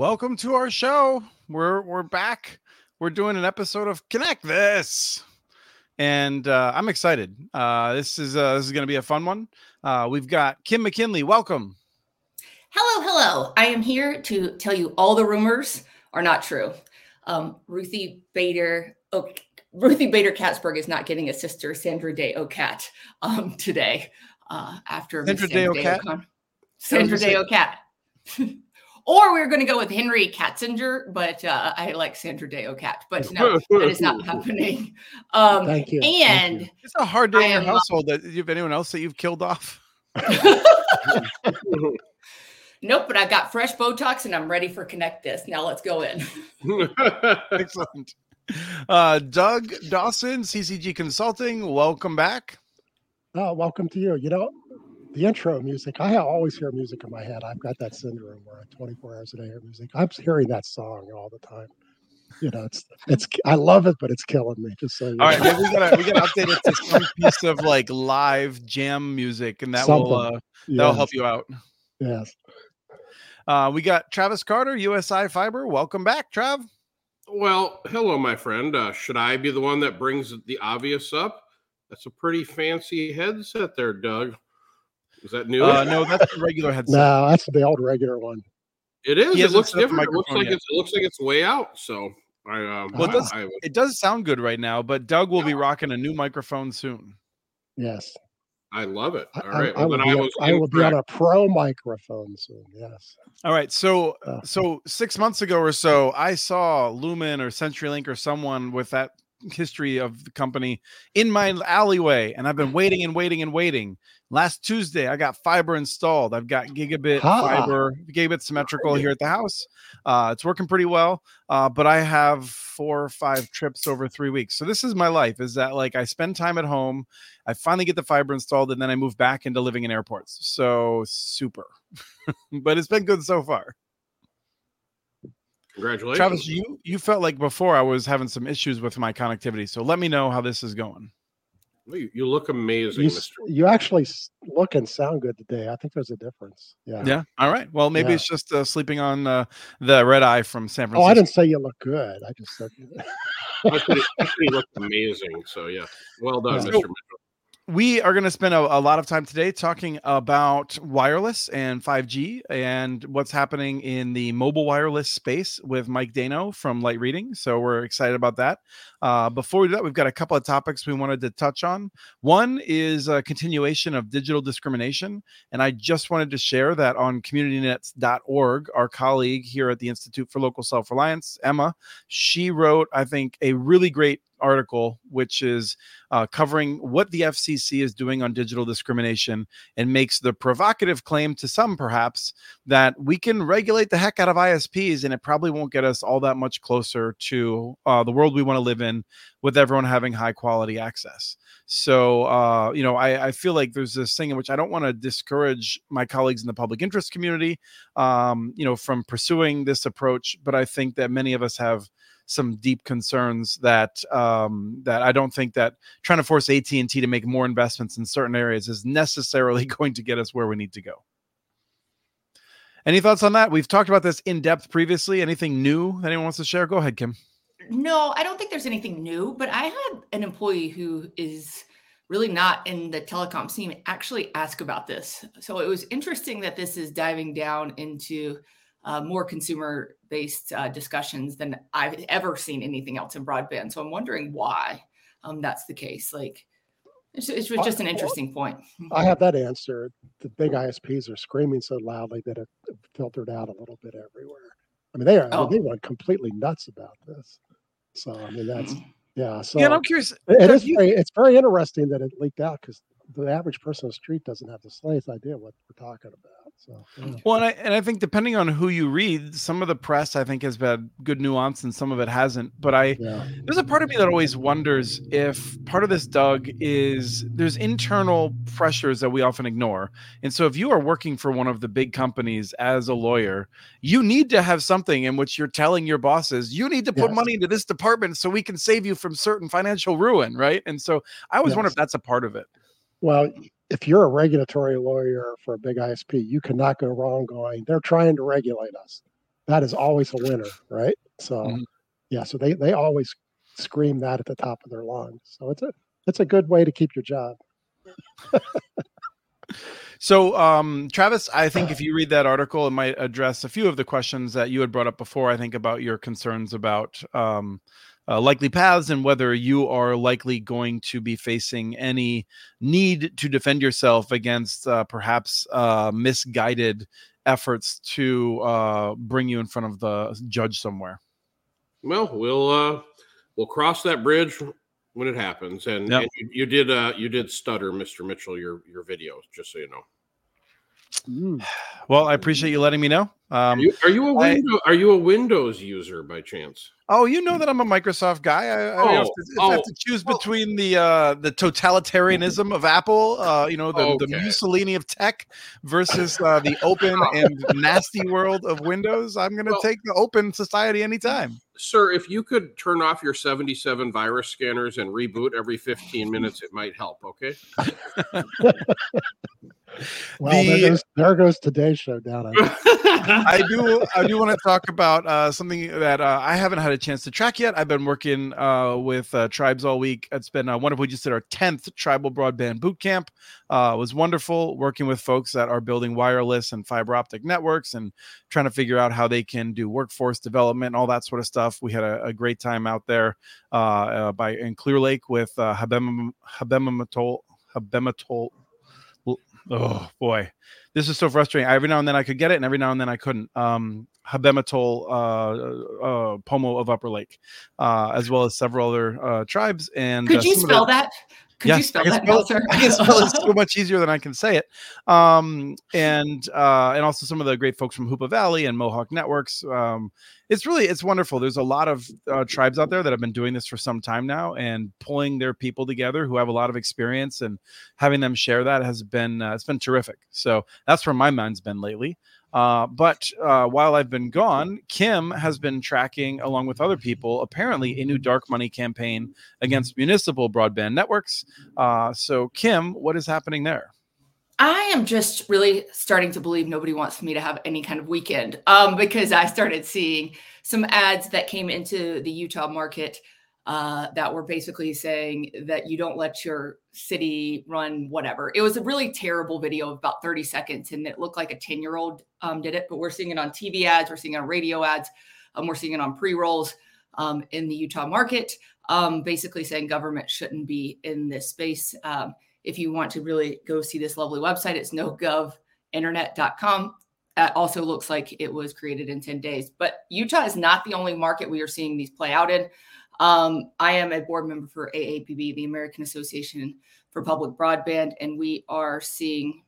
Welcome to our show. We're we're back. We're doing an episode of Connect This, and uh, I'm excited. Uh, this is uh, this is going to be a fun one. Uh, we've got Kim McKinley. Welcome. Hello, hello. I am here to tell you all the rumors are not true. Um, Ruthie Bader, Ruthie Bader Katzberg is not getting a sister, Sandra Day O'Cat, um, today uh, after Sandra Day O'Cat. Sandra Day O'Cat. or we are going to go with Henry Katzinger, but uh, I like Sandra Day O'Cat. But no, that is not happening. Um, Thank you. And Thank you. It's a hard day I in your am, uh, household. That you have anyone else that you've killed off? nope, but I've got fresh Botox and I'm ready for Connect This. Now let's go in. Excellent. Uh, Doug Dawson, CCG Consulting. Welcome back. Oh, welcome to you. You know, the intro music, I always hear music in my head. I've got that syndrome where I 24 hours a day hear music. I'm hearing that song all the time. You know, it's it's I love it, but it's killing me. Just so you All right, know. maybe we gotta we gotta update it to some piece of like live jam music, and that will Something. uh, that'll help you out. Yes. Uh, we got Travis Carter, USI Fiber. Welcome back, Trav. Well, hello, my friend. Uh, should I be the one that brings the obvious up? That's a pretty fancy headset there, Doug. Is that new? Uh, no, that's the regular headset. No, that's the old regular one. it is. he It looks set up the different. It looks like yet. it's, it looks like it's way out. So I um, Well, it does- I would, It does sound good right now, but Doug will be rocking a new microphone soon. Yes. I love it. I, All right. I, I Well, will then be, I a- was I will be on a pro microphone soon. Yes. All right, so Uh. so six months ago or so, I saw Lumen or CenturyLink or someone with that history of the company in my alleyway, and I've been waiting and waiting and waiting. Last Tuesday, I got fiber installed. I've got gigabit Ha. fiber, gigabit symmetrical here at the house. Uh, it's working pretty well, uh, but I have four or five trips over three weeks. So this is my life: is that like I spend time at home, I finally get the fiber installed, and then I move back into living in airports. So super, but it's been good so far. Congratulations. Travis, you you felt like before I was having some issues with my connectivity, so let me know how this is going. Well, you, you look amazing, You, Mister. you actually look and sound good today. I think there's a difference. Yeah. Yeah. All right. Well, maybe Yeah. it's just uh, sleeping on uh, the red eye from San Oh, Francisco. I didn't say you look good. I just said I said he- I said he looked amazing. So yeah, well done, Yeah. Mister So- Mitchell. We are going to spend a, a lot of time today talking about wireless and 5G and what's happening in the mobile wireless space with Mike Dano from Light Reading. So we're excited about that. Uh, before we do that, we've got a couple of topics we wanted to touch on. One is a continuation of digital discrimination. And I just wanted to share that on communitynets.org, our colleague here at the Institute for Local Self Reliance, Emma, she wrote, I think, a really great article, which is uh, covering what the FCC is doing on digital discrimination and makes the provocative claim to some, perhaps, that we can regulate the heck out of ISPs and it probably won't get us all that much closer to uh, the world we want to live in with everyone having high quality access. So, uh, you know, I, I feel like there's this thing in which I don't want to discourage my colleagues in the public interest community, um, you know, from pursuing this approach. But I think that many of us have some deep concerns that um, that I don't think that trying to force AT and T to make more investments in certain areas is necessarily going to get us where we need to go. Any thoughts on that? We've talked about this in depth previously. Anything new that anyone wants to share? Go ahead, Kim. No, I don't think there's anything new, but I had an employee who is really not in the telecom scene actually ask about this. So it was interesting that this is diving down into uh, more consumer based uh, discussions than I've ever seen anything else in broadband. So I'm wondering why um, that's the case. Like, it's, it was just an interesting point. I have that answer. The big ISPs are screaming so loudly that it filtered out a little bit everywhere. I mean, they are. I Oh. mean, they went completely nuts about this. So I mean, that's Mm. yeah. So yeah, I'm curious. it Doug, is you- very, it's very interesting that it leaked out because the average person on the street doesn't have the slightest idea what we're talking about. So yeah. Well, and I, and I think depending on who you read, some of the press I think has had good nuance and some of it hasn't. But I yeah. there's a part of me that always wonders if part of this, Doug, is there's internal pressures that we often ignore. And so if you are working for one of the big companies as a lawyer, you need to have something in which you're telling your bosses, you need to put Yes. money into this department so we can save you from certain financial ruin, right? And so I always wonder if that's a part of it. Well, if you're a regulatory lawyer for a big ISP, you cannot go wrong going, they're trying to regulate us. that is always a winner, right? So Mhm. yeah, so they they always scream that at the top of their lungs. So it's a it's a good way to keep your job. So, um, Travis, I think if you read that article, it might address a few of the questions that you had brought up before. I think about your concerns about um, uh, likely paths and whether you are likely going to be facing any need to defend yourself against uh, perhaps uh, misguided efforts to uh, bring you in front of the judge somewhere. Well, we'll uh, we'll cross that bridge when it happens. And, Yep. and you, you did uh, you did stutter, Mr. Mitchell, your your videos, just so you know. Mm. Well, I appreciate you letting me know. Are Um, you, are you a I- window, are you a Windows user by chance? Oh, you know that I'm a Microsoft guy. I, I have, Oh, to, if I have oh, to choose oh. between the uh, the totalitarianism of Apple, uh, you know, the, the Mussolini of tech, versus uh, the open and nasty world of Windows. I'm going to Well- take the open society anytime. Sir, if you could turn off your 77 virus scanners and reboot every 15 minutes, it might help. Okay. Well, there goes there goes today's show down. I. I do. I do want to talk about uh, something that uh, I haven't had a chance to track yet. I've been working uh, with uh, tribes all week. It's been uh, wonderful. We just did our tenth tribal broadband boot camp. Uh, it was wonderful working with folks that are building wireless and fiber optic networks and trying to figure out how they can do workforce development and all that sort of stuff. We had a, a great time out there uh, uh, by in Clear Lake with uh, Habem Habematol Habematol. Oh boy, this is so frustrating. Every now and then I could get it, and every now and then I couldn't. Um, Habematol uh, uh, Pomo of Upper Lake, uh, as well as several other uh, tribes. And Could uh, you the- spell that? Could you Yes, spell I can that, spell, Meltzer? I can spell it so much easier than I can say it. Um, and uh, and also some of the great folks from Hoopa Valley and Mohawk Networks. Um, it's really it's wonderful. There's a lot of uh, tribes out there that have been doing this for some time now, and pulling their people together who have a lot of experience and having them share that has been uh, it's been terrific. So that's where my mind's been lately. Uh, but uh, while I've been gone, Kim has been tracking, along with other people, apparently a new dark money campaign against municipal broadband networks. Uh, so, Kim, what is happening there? I am just really starting to believe nobody wants me to have any kind of weekend um, because I started seeing some ads that came into the Utah market uh, that were basically saying that you don't let your city run whatever. It was a really terrible video of about 30 seconds and it looked like a 10 year old um, did it, but we're seeing it on TV ads, we're seeing it on radio ads, um, we're seeing it on pre rolls um, in the Utah market, um, basically saying government shouldn't be in this space. Um, if you want to really go see this lovely website, it's nogovinternet.com. That also looks like it was created in 10 days. But Utah is not the only market we are seeing these play out in. Um, I am a board member for AAPB, the American Association for Public Broadband, and we are seeing.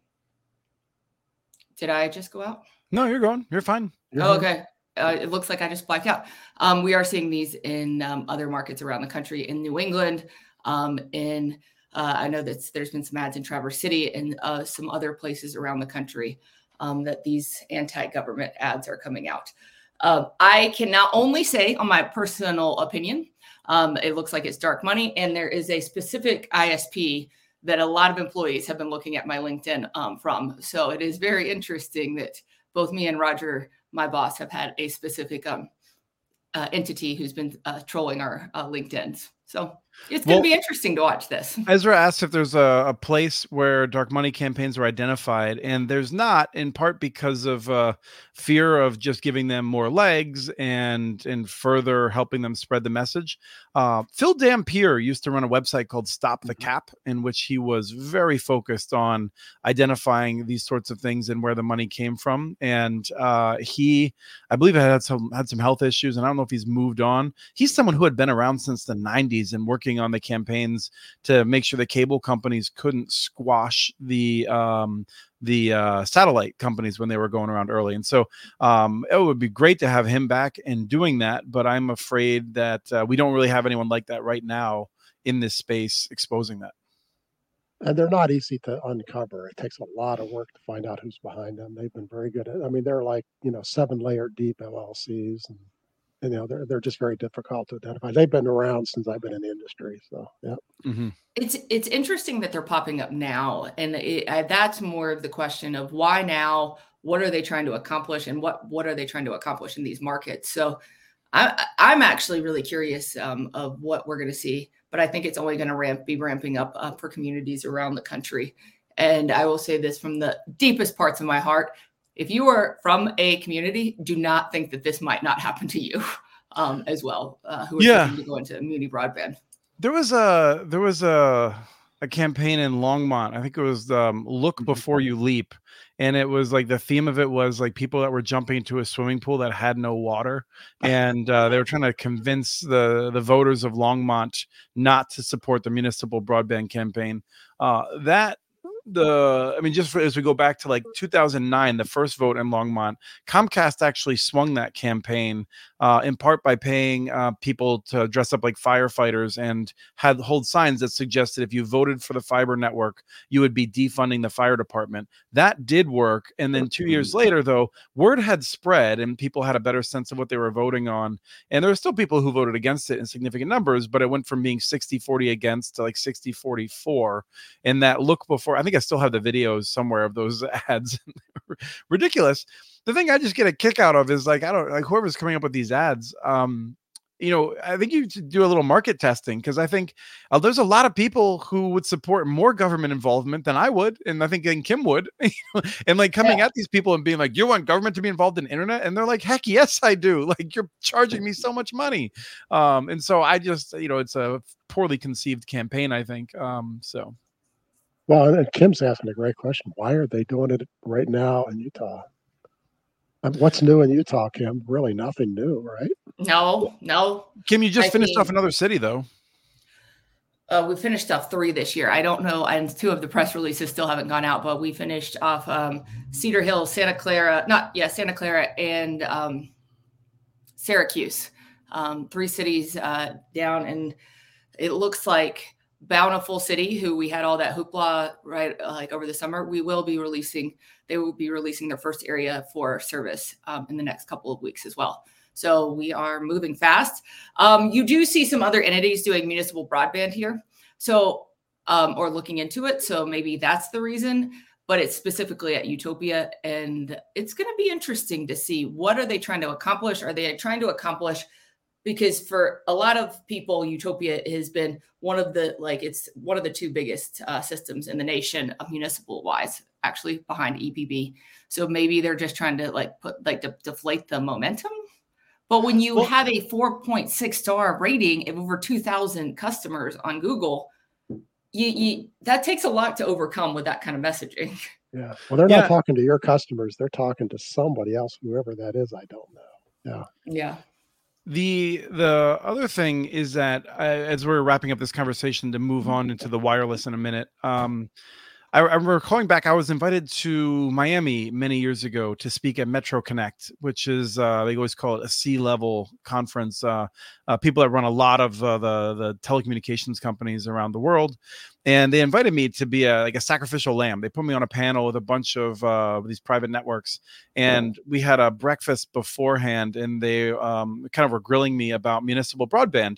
Did I just go out? No, you're going. You're fine. You're Oh, okay. Uh, it looks like I just blacked out. Um, we are seeing these in um, other markets around the country, in New England, um, in uh, I know that there's been some ads in Traverse City and uh, some other places around the country um, that these anti-government ads are coming out. Uh, I can now only say, on my personal opinion, um, it looks like it's dark money, and there is a specific ISP that a lot of employees have been looking at my LinkedIn um, from. So it is very interesting that both me and Roger, my boss, have had a specific um, uh, entity who's been uh, trolling our uh, LinkedIn's. So it's going Well- to be interesting to watch this. Ezra asked if there's a, a place where dark money campaigns are identified, and there's not, in part because of uh, fear of just giving them more legs and and further helping them spread the message. Uh, Phil Dampier used to run a website called Stop the Cap, in which he was very focused on identifying these sorts of things and where the money came from. And uh, he, I believe, had some had some health issues, and I don't know if he's moved on. He's someone who had been around since the '90s and working on the campaigns to make sure the cable companies couldn't squash the um, the uh, satellite companies when they were going around early. And so um, it would be great to have him back and doing that. But I'm afraid that uh, we don't really have anyone like that right now in this space exposing that. and they're not easy to uncover. It takes a lot of work to find out who's behind them. They've been very good at. I mean, they're like you know seven layer deep LLCs, and, you know they're they're just very difficult to identify. They've been around since I've been in the industry, so yeah. Mm-hmm. It's it's interesting that they're popping up now, and it, I, that's more of the question of why now, what are they trying to accomplish and what what are they trying to accomplish in these markets so I, i'm actually really curious um, of what we're going to see but i think it's only going to ramp be ramping up uh, for communities around the country and i will say this from the deepest parts of my heart if you are from a community do not think that this might not happen to you um, as well uh, who are Yeah. to go into muni broadband There was a there was a a campaign in Longmont. I think it was um, "Look Mhm. Before You Leap," and it was like the theme of it was like people that were jumping into a swimming pool that had no water, and uh, they were trying to convince the the voters of Longmont not to support the municipal broadband campaign. Uh, that the I mean, just for, as we go back to like 2009, the first vote in Longmont, Comcast actually swung that campaign uh, in part by paying uh, people to dress up like firefighters and had hold signs that suggested if you voted for the fiber network, you would be defunding the fire department. That did work. And then two years later, though, word had spread and people had a better sense of what they were voting on. And there were still people who voted against it in significant numbers, but it went from being 60 40 against to like 60 44. And that look before, I think I still have the videos somewhere of those ads. Ridiculous the thing I just get a kick out of is like I don't like whoever's coming up with these ads. Um, you know, I think you should do a little market testing because I think uh, there's a lot of people who would support more government involvement than I would, and I think and Kim would, and like coming at these people and being like, "You want government to be involved in internet?" and they're like, "Heck yes, I do!" Like you're charging me so much money, um, and so I just, you know, it's a poorly conceived campaign. I think, um, so Well, and Kim's asking a great question. Why are they doing it right now in Utah? What's new in Utah, Kim? Really nothing new, right? no no Kim, you just I finished off another city though. Uh, we finished off three this year. I don't know, and two of the press releases still haven't gone out, but we finished off um, Cedar Hill, Santa Clara, not yeah, Santa Clara, and um, Syracuse. Um, three cities uh, down, and it looks like Bountiful City, who we had all that hoopla right like over the summer. We will be releasing. They will be releasing their first area for service um, in the next couple of weeks as well. So we are moving fast. Um, you do see some other entities doing municipal broadband here, so um, or looking into it. So maybe that's the reason. But it's specifically at Utopia, and it's going to be interesting to see what are they trying to accomplish. Are they trying to accomplish? Because for a lot of people, Utopia has been one of the like it's one of the two biggest uh, systems in the nation, uh, municipal wise, actually behind EPB. So maybe they're just trying to like put like to deflate the momentum. But when you Well- have a 4.6 star rating of over 2,000 customers on Google, you, you that takes a lot to overcome with that kind of messaging. Yeah. Well, they're Yeah. not talking to your customers. They're talking to somebody else, whoever that is. I don't know. Yeah. Yeah. The the other thing is that uh, as we're wrapping up this conversation to move on into the wireless in a minute, um, I, I remember calling back. I was invited to Miami many years ago to speak at Metro Connect, which is uh, they always call it a C level conference. Uh, uh, people that run a lot of uh, the the telecommunications companies around the world, and they invited me to be a like a sacrificial lamb. They put me on a panel with a bunch of uh, these private networks, and we had a breakfast beforehand, and they um, kind of were grilling me about municipal broadband,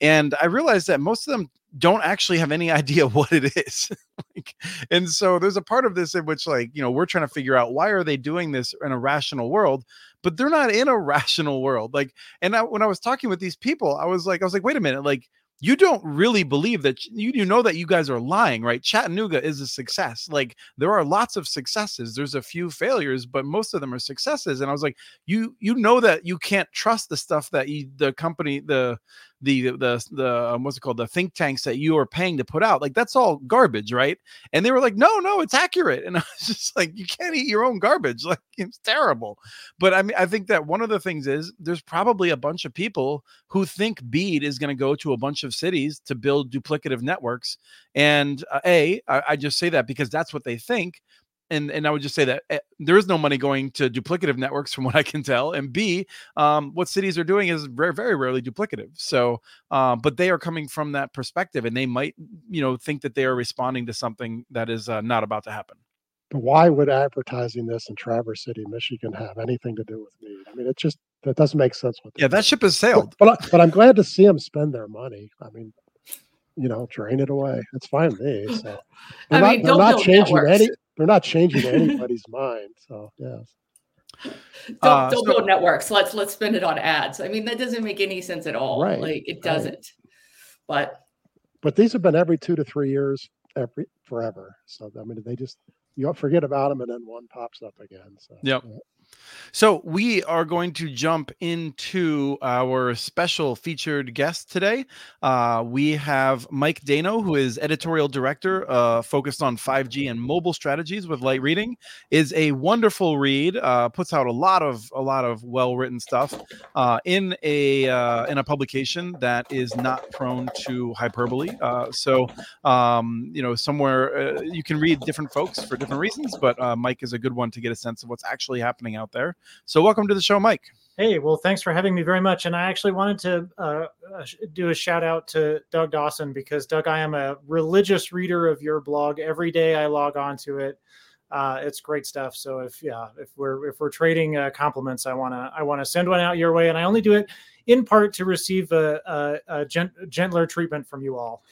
and I realized that most of them don't actually have any idea what it is. like, and so there's a part of this in which, like, you know, we're trying to figure out why are they doing this in a rational world, but they're not in a rational world. Like, and I, when I was talking with these people, I was like, I was like, wait a minute, like you don't really believe that you, you know that you guys are lying, right? Chattanooga is a success. Like there are lots of successes. There's a few failures, but most of them are successes. And I was like, you you know that you can't trust the stuff that you the company the the the the um, what's it called? The think tanks that you are paying to put out like that's all garbage right? And they were like no no it's accurate. And i was just like you can't eat your own garbage. Like it's terrible. But i mean i think that one of the things is there's probably a bunch of people who think BEAD is going to go to a bunch of cities to build duplicative networks. And uh, a I, I just say that because that's what they think and and I would just say that eh, there is no money going to duplicative networks from what I can tell. And B, um, what cities are doing is very very rarely duplicative. So, uh, but they are coming from that perspective, and they might you know think that they are responding to something that is uh, not about to happen. But why would advertising this in Traverse City, Michigan, have anything to do with me? I mean, it just that doesn't make sense. What they're Yeah, that ship has sailed. but, I, but I'm glad to see them spend their money. I mean, you know, drain it away. It's fine with me. So I they're mean, not, don't they're not changing networks. any. They're not changing anybody's mind. So yes. Don't, uh, don't so, build networks. Let's let's spend it on ads. I mean, that doesn't make any sense at all. Right. Like it doesn't. Right. But but these have been every two to three years, every forever. So I mean, they just you don't forget about them, and then one pops up again. So yep. Yeah. So we are going to jump into our special featured guest today. Uh, we have Mike Dano, who is editorial director uh, focused on 5G and mobile strategies with Light Reading. is a wonderful read. Uh, puts out a lot of a lot of well written stuff uh, in a uh, in a publication that is not prone to hyperbole. Uh, so um, you know somewhere you can read different folks for different reasons, but Mike is a good one to get a sense of what's actually happening out there. So, welcome to the show, Mike. Hey, well, thanks for having me very much. And I actually wanted to uh, uh do a shout out to Doug Dawson because, Doug, I am a religious reader of your blog. Every day I log on to it. Uh, it's great stuff. So if yeah, if we're if we're trading uh, compliments, I wanna I wanna send one out your way, and I only do it in part to receive a, a, a gent, gentler treatment from you all.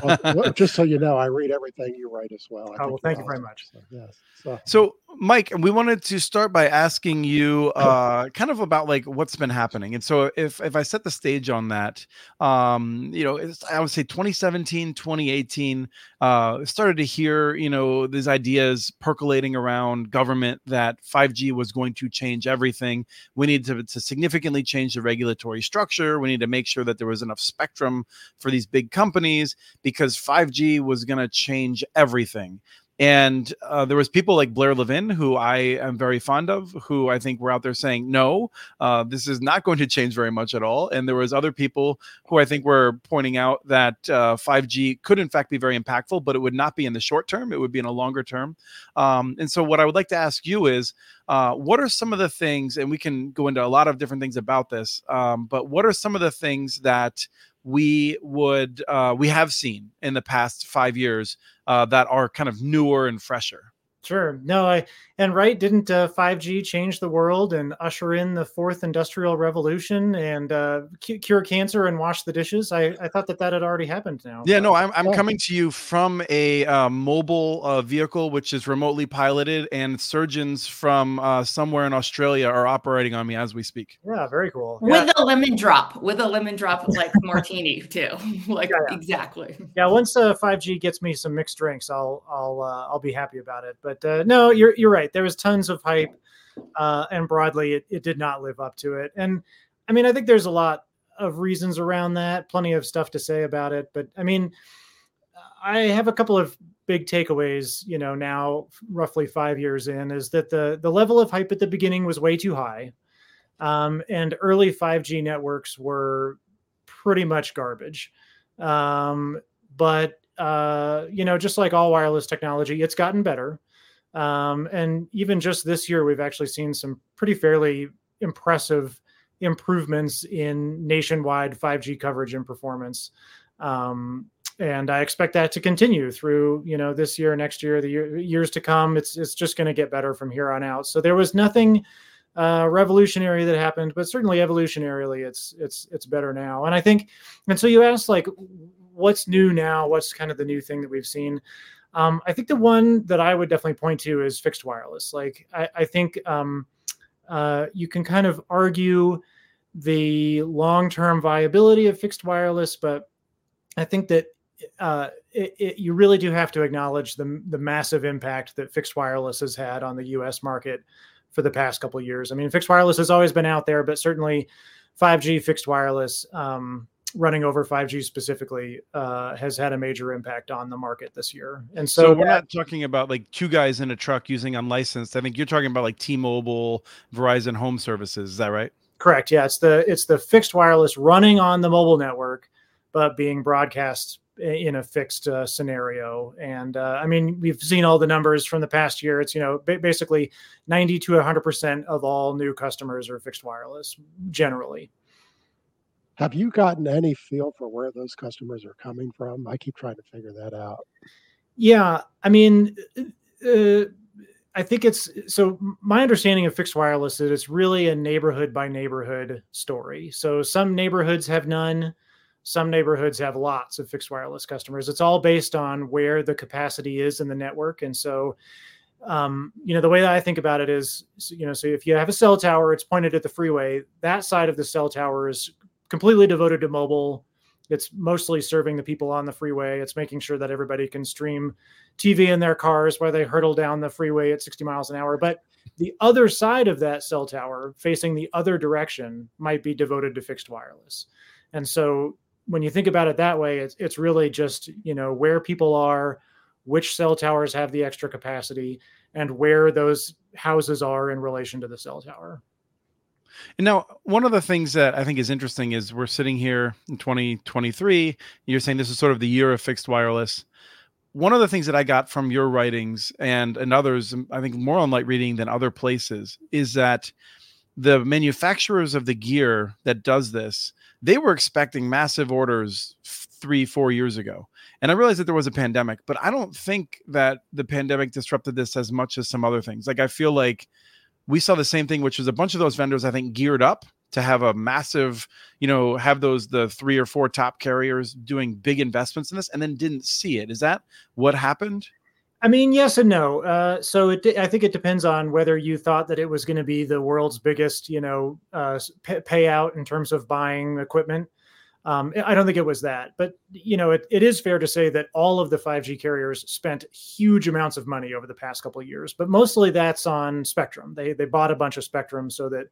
well, just so you know, I read everything you write as well. I oh, well, thank you very much. So, yes. So, so, Mike, we wanted to start by asking you uh, kind of about like what's been happening. And so if if I set the stage on that, um, you know, I would say 2017, 2018, uh, started to hear, you know, these ideas percolating around government that 5G was going to change everything. We need to, to significantly change the regulatory structure. We need to make sure that there was enough spectrum for these big companies because 5G was going to change everything and uh, there was people like blair levin who i am very fond of who i think were out there saying no uh, this is not going to change very much at all. And there was other people who i think were pointing out that uh, 5g could in fact be very impactful but it would not be in the short term it would be in a longer term. Um, and so what i would like to ask you is uh, what are some of the things and we can go into a lot of different things about this um, but what are some of the things that we would uh, we have seen in the past five years uh, that are kind of newer and fresher. Sure. No, I and right didn't uh, 5G change the world and usher in the fourth industrial revolution and uh, cure cancer and wash the dishes? I, I thought that that had already happened now. Yeah, no, I'm, I'm coming to you from a uh, mobile uh, vehicle which is remotely piloted, and surgeons from uh, somewhere in Australia are operating on me as we speak. Yeah, very cool. With yeah. a lemon drop, with a lemon drop like martini too. like yeah, yeah. exactly. Yeah, once 5G uh, gets me some mixed drinks, I'll I'll I'll be happy about it. But no, you're you're right right. There was tons of hype, uh, and broadly, it, it did not live up to it. And I mean, I think there's a lot of reasons around that, plenty of stuff to say about it. But I mean, I have a couple of big takeaways, you know, now roughly five years in, is that the the level of hype at the beginning was way too high. Um, and early 5G networks were pretty much garbage. Um, but uh, you know, just like all wireless technology, it's gotten better. Um, and even just this year, we've actually seen some pretty fairly impressive improvements in nationwide 5G coverage and performance. Um, and I expect that to continue through, you know, this year, next year, the year, years to come. It's it's just going to get better from here on out. So there was nothing uh, revolutionary that happened, but certainly evolutionarily, it's it's it's better now. And I think, and so you asked like, what's new now? What's kind of the new thing that we've seen? Um, I think the one that I would definitely point to is fixed wireless. Like I, I think um, uh, you can kind of argue the long-term viability of fixed wireless, but I think that uh, it, it, you really do have to acknowledge the the massive impact that fixed wireless has had on the U.S. market for the past couple years. I mean, fixed wireless has always been out there, but certainly 5G fixed wireless um, running over 5G specifically uh, has had a major impact on the market this year. And so, so we're that, not talking about like two guys in a truck using unlicensed. I think you're talking about like T-Mobile, Verizon Home Services. Is that right? Correct. Yeah, it's the it's the fixed wireless running on the mobile network, but being broadcast in a fixed uh, scenario. And uh, I mean, we've seen all the numbers from the past year. It's you know basically 90 to 100 percent of all new customers are fixed wireless generally. Have you gotten any feel for where those customers are coming from? I keep trying to figure that out. Yeah, I mean, uh, I think it's so. My understanding of fixed wireless is it's really a neighborhood by neighborhood story. So some neighborhoods have none, some neighborhoods have lots of fixed wireless customers. It's all based on where the capacity is in the network. And so, um, you know, the way that I think about it is, you know, so if you have a cell tower, it's pointed at the freeway. That side of the cell tower is completely devoted to mobile. It's mostly serving the people on the freeway. It's making sure that everybody can stream TV in their cars while they hurtle down the freeway at 60 miles an hour. But the other side of that cell tower, facing the other direction, might be devoted to fixed wireless. And so when you think about it that way, it's it's really just you know where people are, which cell towers have the extra capacity, and where those houses are in relation to the cell tower. And now, one of the things that I think is interesting is we're sitting here in 2023. You're saying this is sort of the year of fixed wireless. One of the things that I got from your writings and and others, um, I think more on light reading than other places, is that the manufacturers of the gear that does this they were expecting massive orders three, four years ago. And I realized that there was a pandemic, but I don't think that the pandemic disrupted this as much as some other things. Like I feel like we saw the same thing, which was a bunch of those vendors, I think, geared up to have a massive, you know, have those the three or four top carriers doing big investments in this and then didn't see it. Is that what happened? I mean, yes and no. Uh, so it, I think it depends on whether you thought that it was going to be the world's biggest, you know, uh, pay- payout in terms of buying equipment. Um, I don't think it was that, but you know, it, it is fair to say that all of the 5G carriers spent huge amounts of money over the past couple of years, but mostly that's on spectrum. They they bought a bunch of spectrum so that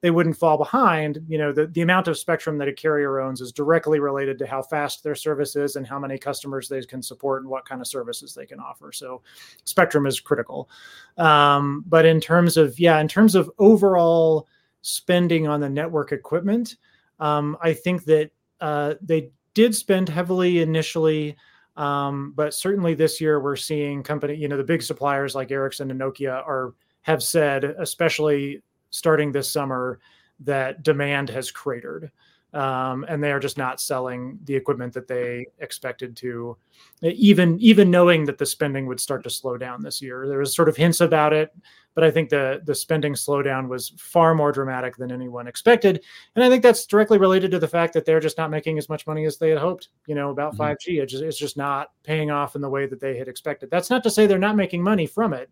they wouldn't fall behind. You know, the, the amount of spectrum that a carrier owns is directly related to how fast their service is and how many customers they can support and what kind of services they can offer. So spectrum is critical. Um, but in terms of, yeah, in terms of overall spending on the network equipment, um, I think that uh, they did spend heavily initially. Um, but certainly this year we're seeing company, you know, the big suppliers like Ericsson and Nokia are have said, especially starting this summer that demand has cratered um, and they are just not selling the equipment that they expected to even even knowing that the spending would start to slow down this year there was sort of hints about it but i think the the spending slowdown was far more dramatic than anyone expected. And i think that's directly related to the fact that they're just not making as much money as they had hoped you know about mm-hmm. 5g it's just, it's just not paying off in the way that they had expected. That's not to say they're not making money from it.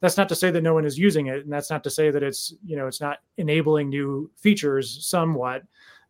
That's not to say that no one is using it. And that's not to say that it's you know it's not enabling new features somewhat.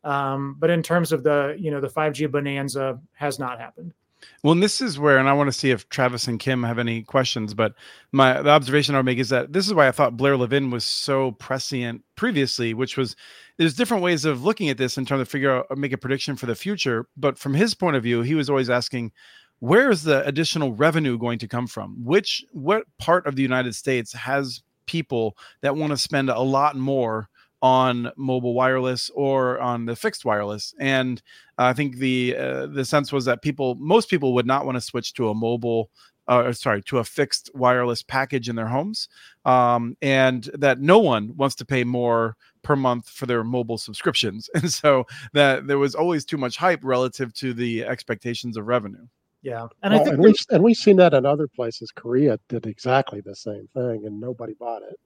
Um, but in terms of the you know the 5g bonanza has not happened well, and this is where, and I want to see if Travis and Kim have any questions. But my the observation I would make is that this is why I thought Blair Levin was so prescient previously, which was there's different ways of looking at this in terms of figure out make a prediction for the future. But from his point of view, he was always asking, where is the additional revenue going to come from? Which what part of the United States has people that want to spend a lot more on mobile wireless or on the fixed wireless? And I think the uh, the sense was that people, most people, would not want to switch to a mobile uh, sorry, to a fixed wireless package in their homes, um, and that no one wants to pay more per month for their mobile subscriptions, and so that there was always too much hype relative to the expectations of revenue. Yeah, and well, I think and, we, and we've seen that in other places. Korea did exactly the same thing, and nobody bought it.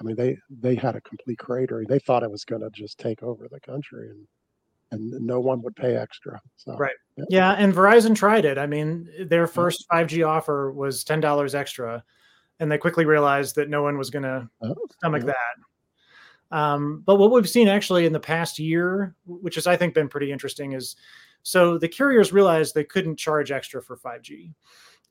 I mean, they they had a complete crater. They thought it was going to just take over the country, and and no one would pay extra. So, right. Yeah. yeah. and Verizon tried it. I mean, their first 5G offer was ten dollars extra, and they quickly realized that no one was going to oh, stomach yeah. that. Um, but what we've seen actually in the past year, which has I think been pretty interesting, is so the carriers realized they couldn't charge extra for 5G.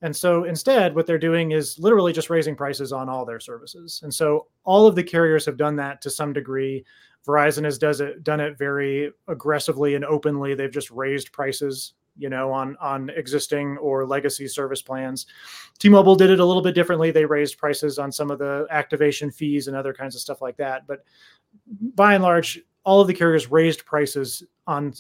And so instead, what they're doing is literally just raising prices on all their services. And so all of the carriers have done that to some degree. Verizon has does it done it very aggressively and openly. They've just raised prices, you know, on on existing or legacy service plans. T-Mobile did it a little bit differently. They raised prices on some of the activation fees and other kinds of stuff like that. But by and large, all of the carriers raised prices on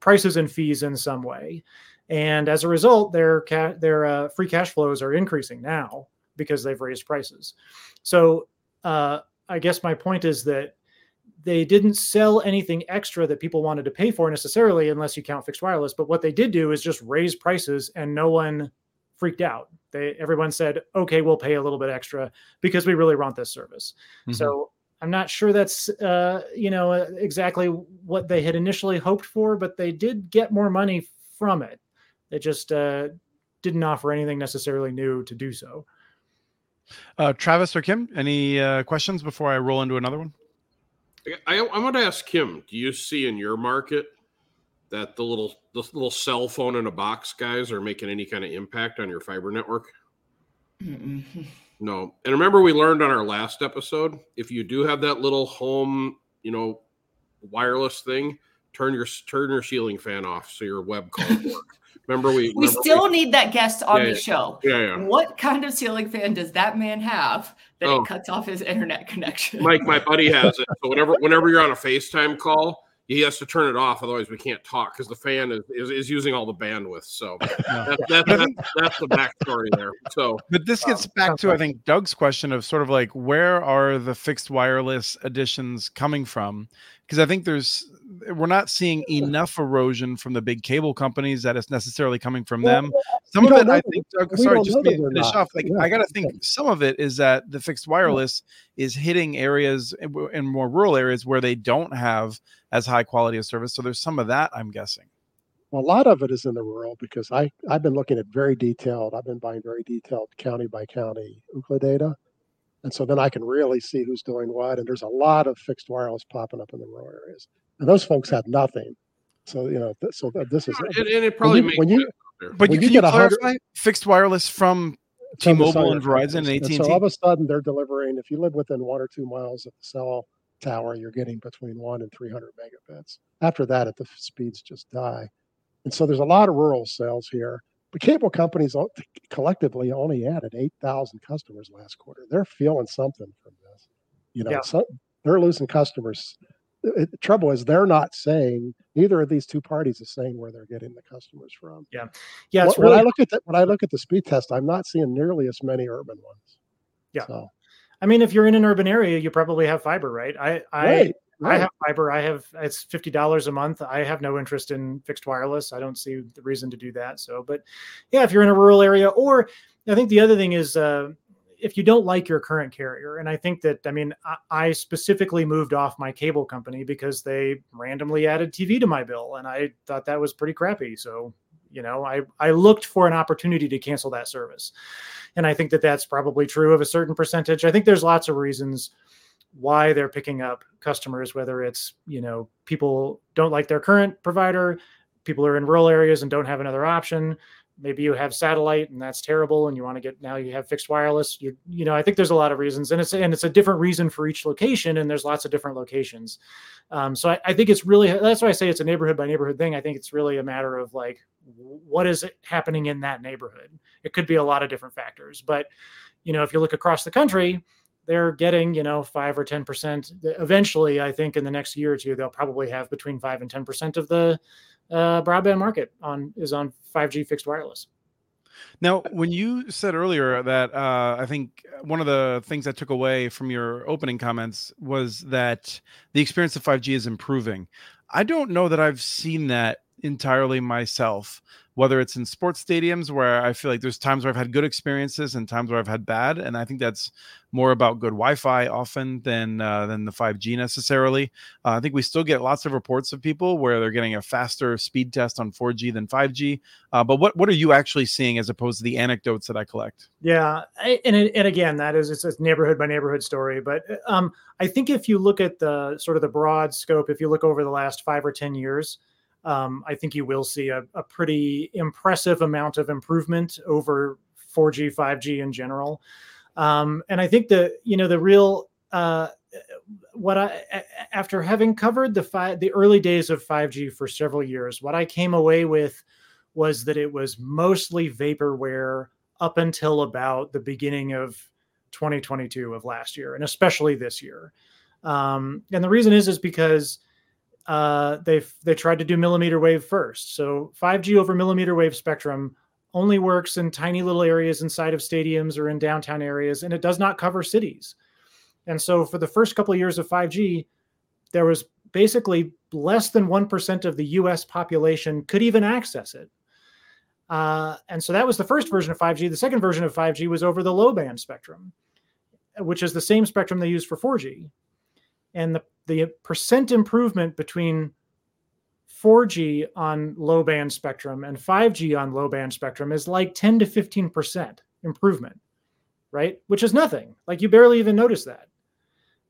prices and fees in some way, and as a result, their ca- their uh, free cash flows are increasing now because they've raised prices. So uh, I guess my point is that they didn't sell anything extra that people wanted to pay for necessarily, unless you count fixed wireless. But what they did do is just raise prices, and no one freaked out. They everyone said, "Okay, we'll pay a little bit extra because we really want this service." Mm-hmm. So I'm not sure that's uh, you know exactly what they had initially hoped for, but they did get more money from it. They just uh, didn't offer anything necessarily new to do so. Uh, Travis or Kim, any uh, questions before I roll into another one? I, I want to ask Kim. Do you see in your market that the little the little cell phone in a box guys are making any kind of impact on your fiber network? Mm-mm. No. And remember, we learned on our last episode if you do have that little home, you know, wireless thing, turn your turn your ceiling fan off so your web calls work. Remember, we We remember still need that guest on Yeah, the yeah. show. yeah, yeah. What kind of ceiling fan does that man have that Oh. it cuts off his internet connection? Mike, my buddy has it. So whenever whenever you're on a FaceTime call, he has to turn it off, otherwise we can't talk because the fan is, is, is using all the bandwidth. So that, that, that, that's the backstory there. So But this gets Um, back sounds to, I think, Doug's question of sort of like where are the fixed wireless additions coming from? Because I think there's we're not seeing enough erosion from the big cable companies that it's necessarily coming from Well, them. Some of it, I think, Doug, sorry, just to finish off, like Yeah, I got to think some of it is that the fixed wireless is hitting areas in more rural areas where they don't have as high quality of service. So there's some of that, I'm guessing. Well, a lot of it is in the rural because I, I've been looking at very detailed, I've been buying very detailed county by county Ookla data. And so then I can really see who's doing what. And there's a lot of fixed wireless popping up in the rural areas. And those folks had nothing. So, you know, th- so th- this is and, and it probably you- makes when you- But When you you can you get a clarify fixed wireless from from T-Mobile and Verizon and. AT&T? So all of a sudden they're delivering, if you live within one or two miles of the cell tower, you're getting between one and 300 megabits. After that, it, the speeds just die. And so there's a lot of rural sales here. But cable companies collectively only added 8,000 customers last quarter. They're feeling something from this. You know, Yeah. so they're losing customers. It- the trouble is they're not saying neither of these two parties is saying where they're getting the customers from. Yeah, it's when really I look at the, when I look at the speed test, I'm not seeing nearly as many urban ones. Yeah. So, I mean, if you're in an urban area, you probably have fiber, right? I I right, I have fiber. I have it's fifty dollars a month. I have no interest in fixed wireless. I don't see the reason to do that. So, but yeah, if you're in a rural area, or I think the other thing is uh, if you don't like your current carrier, and I think that I mean I, I specifically moved off my cable company because they randomly added TV to my bill, and I thought that was pretty crappy. So you know i i looked for an opportunity to cancel that service and i think that that's probably true of a certain percentage i think there's lots of reasons why they're picking up customers whether it's you know people don't like their current provider people are in rural areas and don't have another option. Maybe you have satellite and that's terrible and you want to get now you have fixed wireless. You you know i think there's a lot of reasons and it's and it's a different reason for each location and there's lots of different locations. Um, so I, I think it's really that's why i say it's a neighborhood by neighborhood thing. I think it's really a matter of like what is happening in that neighborhood? It could be a lot of different factors but you know if you look across the country they're getting you know five or ten percent. Eventually i think in the next year or two they'll probably have between five and ten percent of the uh, broadband market on is on 5g fixed wireless. Now, when you said earlier that uh, I think one of the things I took away from your opening comments was that the experience of 5G is improving. I don't know that I've seen that entirely myself, whether it's in sports stadiums where I feel like there's times where I've had good experiences and times where I've had bad. And I think that's more about good Wi-Fi often than uh, than the 5G necessarily. Uh, I think we still get lots of reports of people where they're getting a faster speed test on 4G than 5G. Uh, but what what are you actually seeing as opposed to the anecdotes that I collect? Yeah, I- and and again, that is it's a neighborhood by neighborhood story. But um, I think if you look at the sort of the broad scope, if you look over the last five or ten years, um, I think you will see a, a pretty impressive amount of improvement over 4G, 5G in general. Um, and I think the you know the real uh, what I after having covered the five the early days of 5G for several years, what I came away with was that it was mostly vaporware up until about the beginning of 2022 of last year, and especially this year. Um, and the reason is is because uh, they they tried to do millimeter wave first. So 5G over millimeter wave spectrum only works in tiny little areas inside of stadiums or in downtown areas, and it does not cover cities. And so for the first couple of years of 5G, there was basically less than 1% of the US population could even access it. Uh, and so that was the first version of 5G. The second version of 5G was over the low band spectrum, which is the same spectrum they use for 4G. and the the percent improvement between 4G on low band spectrum and 5G on low band spectrum is like 10 to 15% improvement, right? Which is nothing. Like you barely even notice that.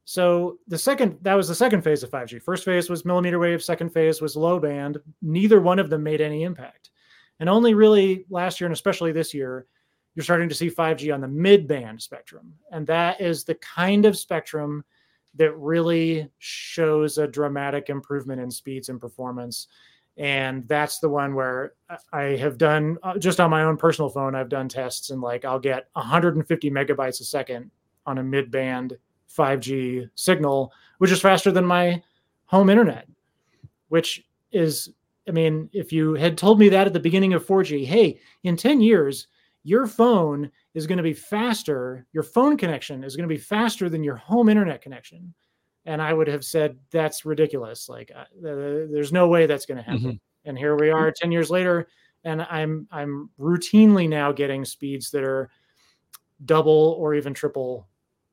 So the second that was the second phase of 5G. First phase was millimeter wave, second phase was low band. Neither one of them made any impact. And only really last year and especially this year, you're starting to see 5G on the mid band spectrum. And that is the kind of spectrum that really shows a dramatic improvement in speeds and performance. And that's the one where I have done uh, just on my own personal phone, I've done tests and like I'll get 150 megabytes a second on a mid band 5G signal, which is faster than my home internet, which is, I mean, if you had told me that at the beginning of 4G, hey, in 10 years, your phone is going to be faster, your phone connection is going to be faster than your home internet connection. And I would have said, that's ridiculous. Like, uh, there's no way that's going to happen. Mm-hmm. And here we are 10 years later, and I'm I'm routinely now getting speeds that are double or even triple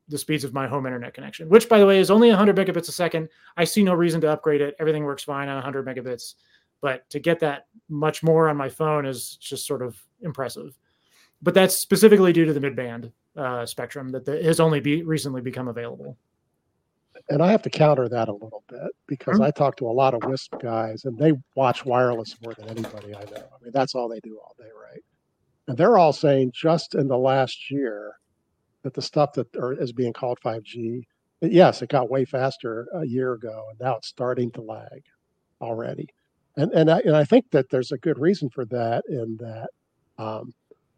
the speeds of my home internet connection, which by the way is only 100 megabits a second. I see no reason to upgrade it. Everything works fine on 100 megabits, but to get that much more on my phone is just sort of impressive but that's specifically due to the mid-band uh, spectrum that the, has only be recently become available. And I have to counter that a little bit because mm-hmm. I talk to a lot of WISP guys, and they watch wireless more than anybody I know. I mean, that's all they do all day, right? And they're all saying just in the last year that the stuff that are, is being called 5G, yes, it got way faster a year ago, and now it's starting to lag already. And and I, and I think that there's a good reason for that in that um,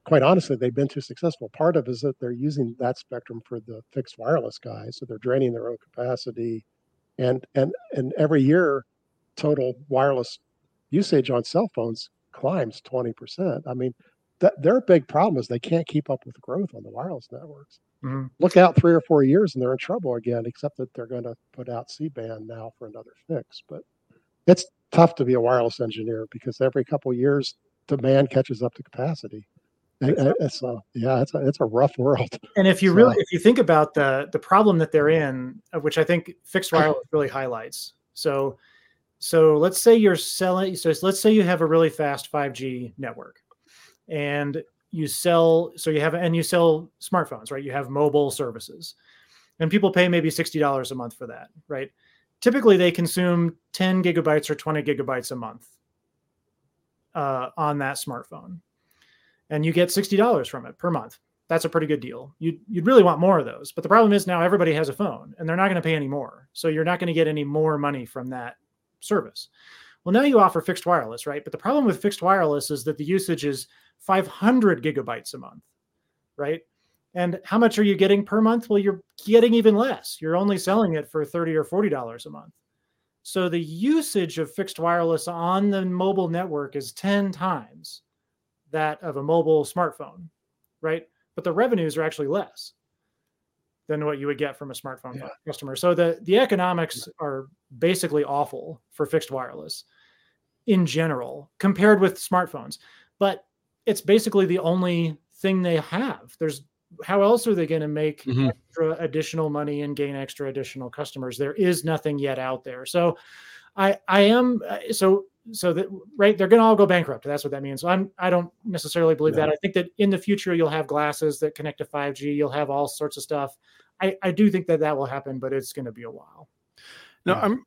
quite honestly, they've been too successful. Part of is that they're using that spectrum for the fixed wireless guys, so they're draining their own capacity, and and and every year, total wireless usage on cell phones climbs twenty percent. I mean, that their big problem is they can't keep up with growth on the wireless networks. Mm-hmm. Look out three or four years and they're in trouble again. Except that they're going to put out C band now for another fix, but it's tough to be a wireless engineer because every couple years demand catches up to capacity it's a, yeah, it's a, it's a rough world. And if you so, really, if you think about the the problem that they're in, uh, which I think fixed wireless really highlights. So, so let's say you're selling. So let's say you have a really fast 5G network, and you sell. So you have and you sell smartphones, right? You have mobile services, and people pay maybe sixty dollars a month for that, right? Typically, they consume 10 gigabytes or 20 gigabytes a month uh, on that smartphone and you get $60 from it per month. That's a pretty good deal. You'd, you'd really want more of those. But the problem is now everybody has a phone and they're not going to pay any more. So you're not going to get any more money from that service. Well, now you offer fixed wireless, right? But the problem with fixed wireless is that the usage is 500 gigabytes a month, right? And how much are you getting per month? Well, you're getting even less. You're only selling it for 30 or $40 a month. So the usage of fixed wireless on the mobile network is 10 times that of a mobile smartphone, right? But the revenues are actually less than what you would get from a smartphone yeah. customer. So the the economics are basically awful for fixed wireless in general compared with smartphones. But it's basically the only thing they have. There's how else are they going to make mm-hmm. extra additional money and gain extra additional customers? There is nothing yet out there. So I I am so so that right they're going to all go bankrupt. That's what that means. So i'm i don't necessarily believe no. that. I think that in the future you'll have glasses that connect to 5g you'll have all sorts of stuff. I i do think that that will happen but it's going to be a while. No yeah. i'm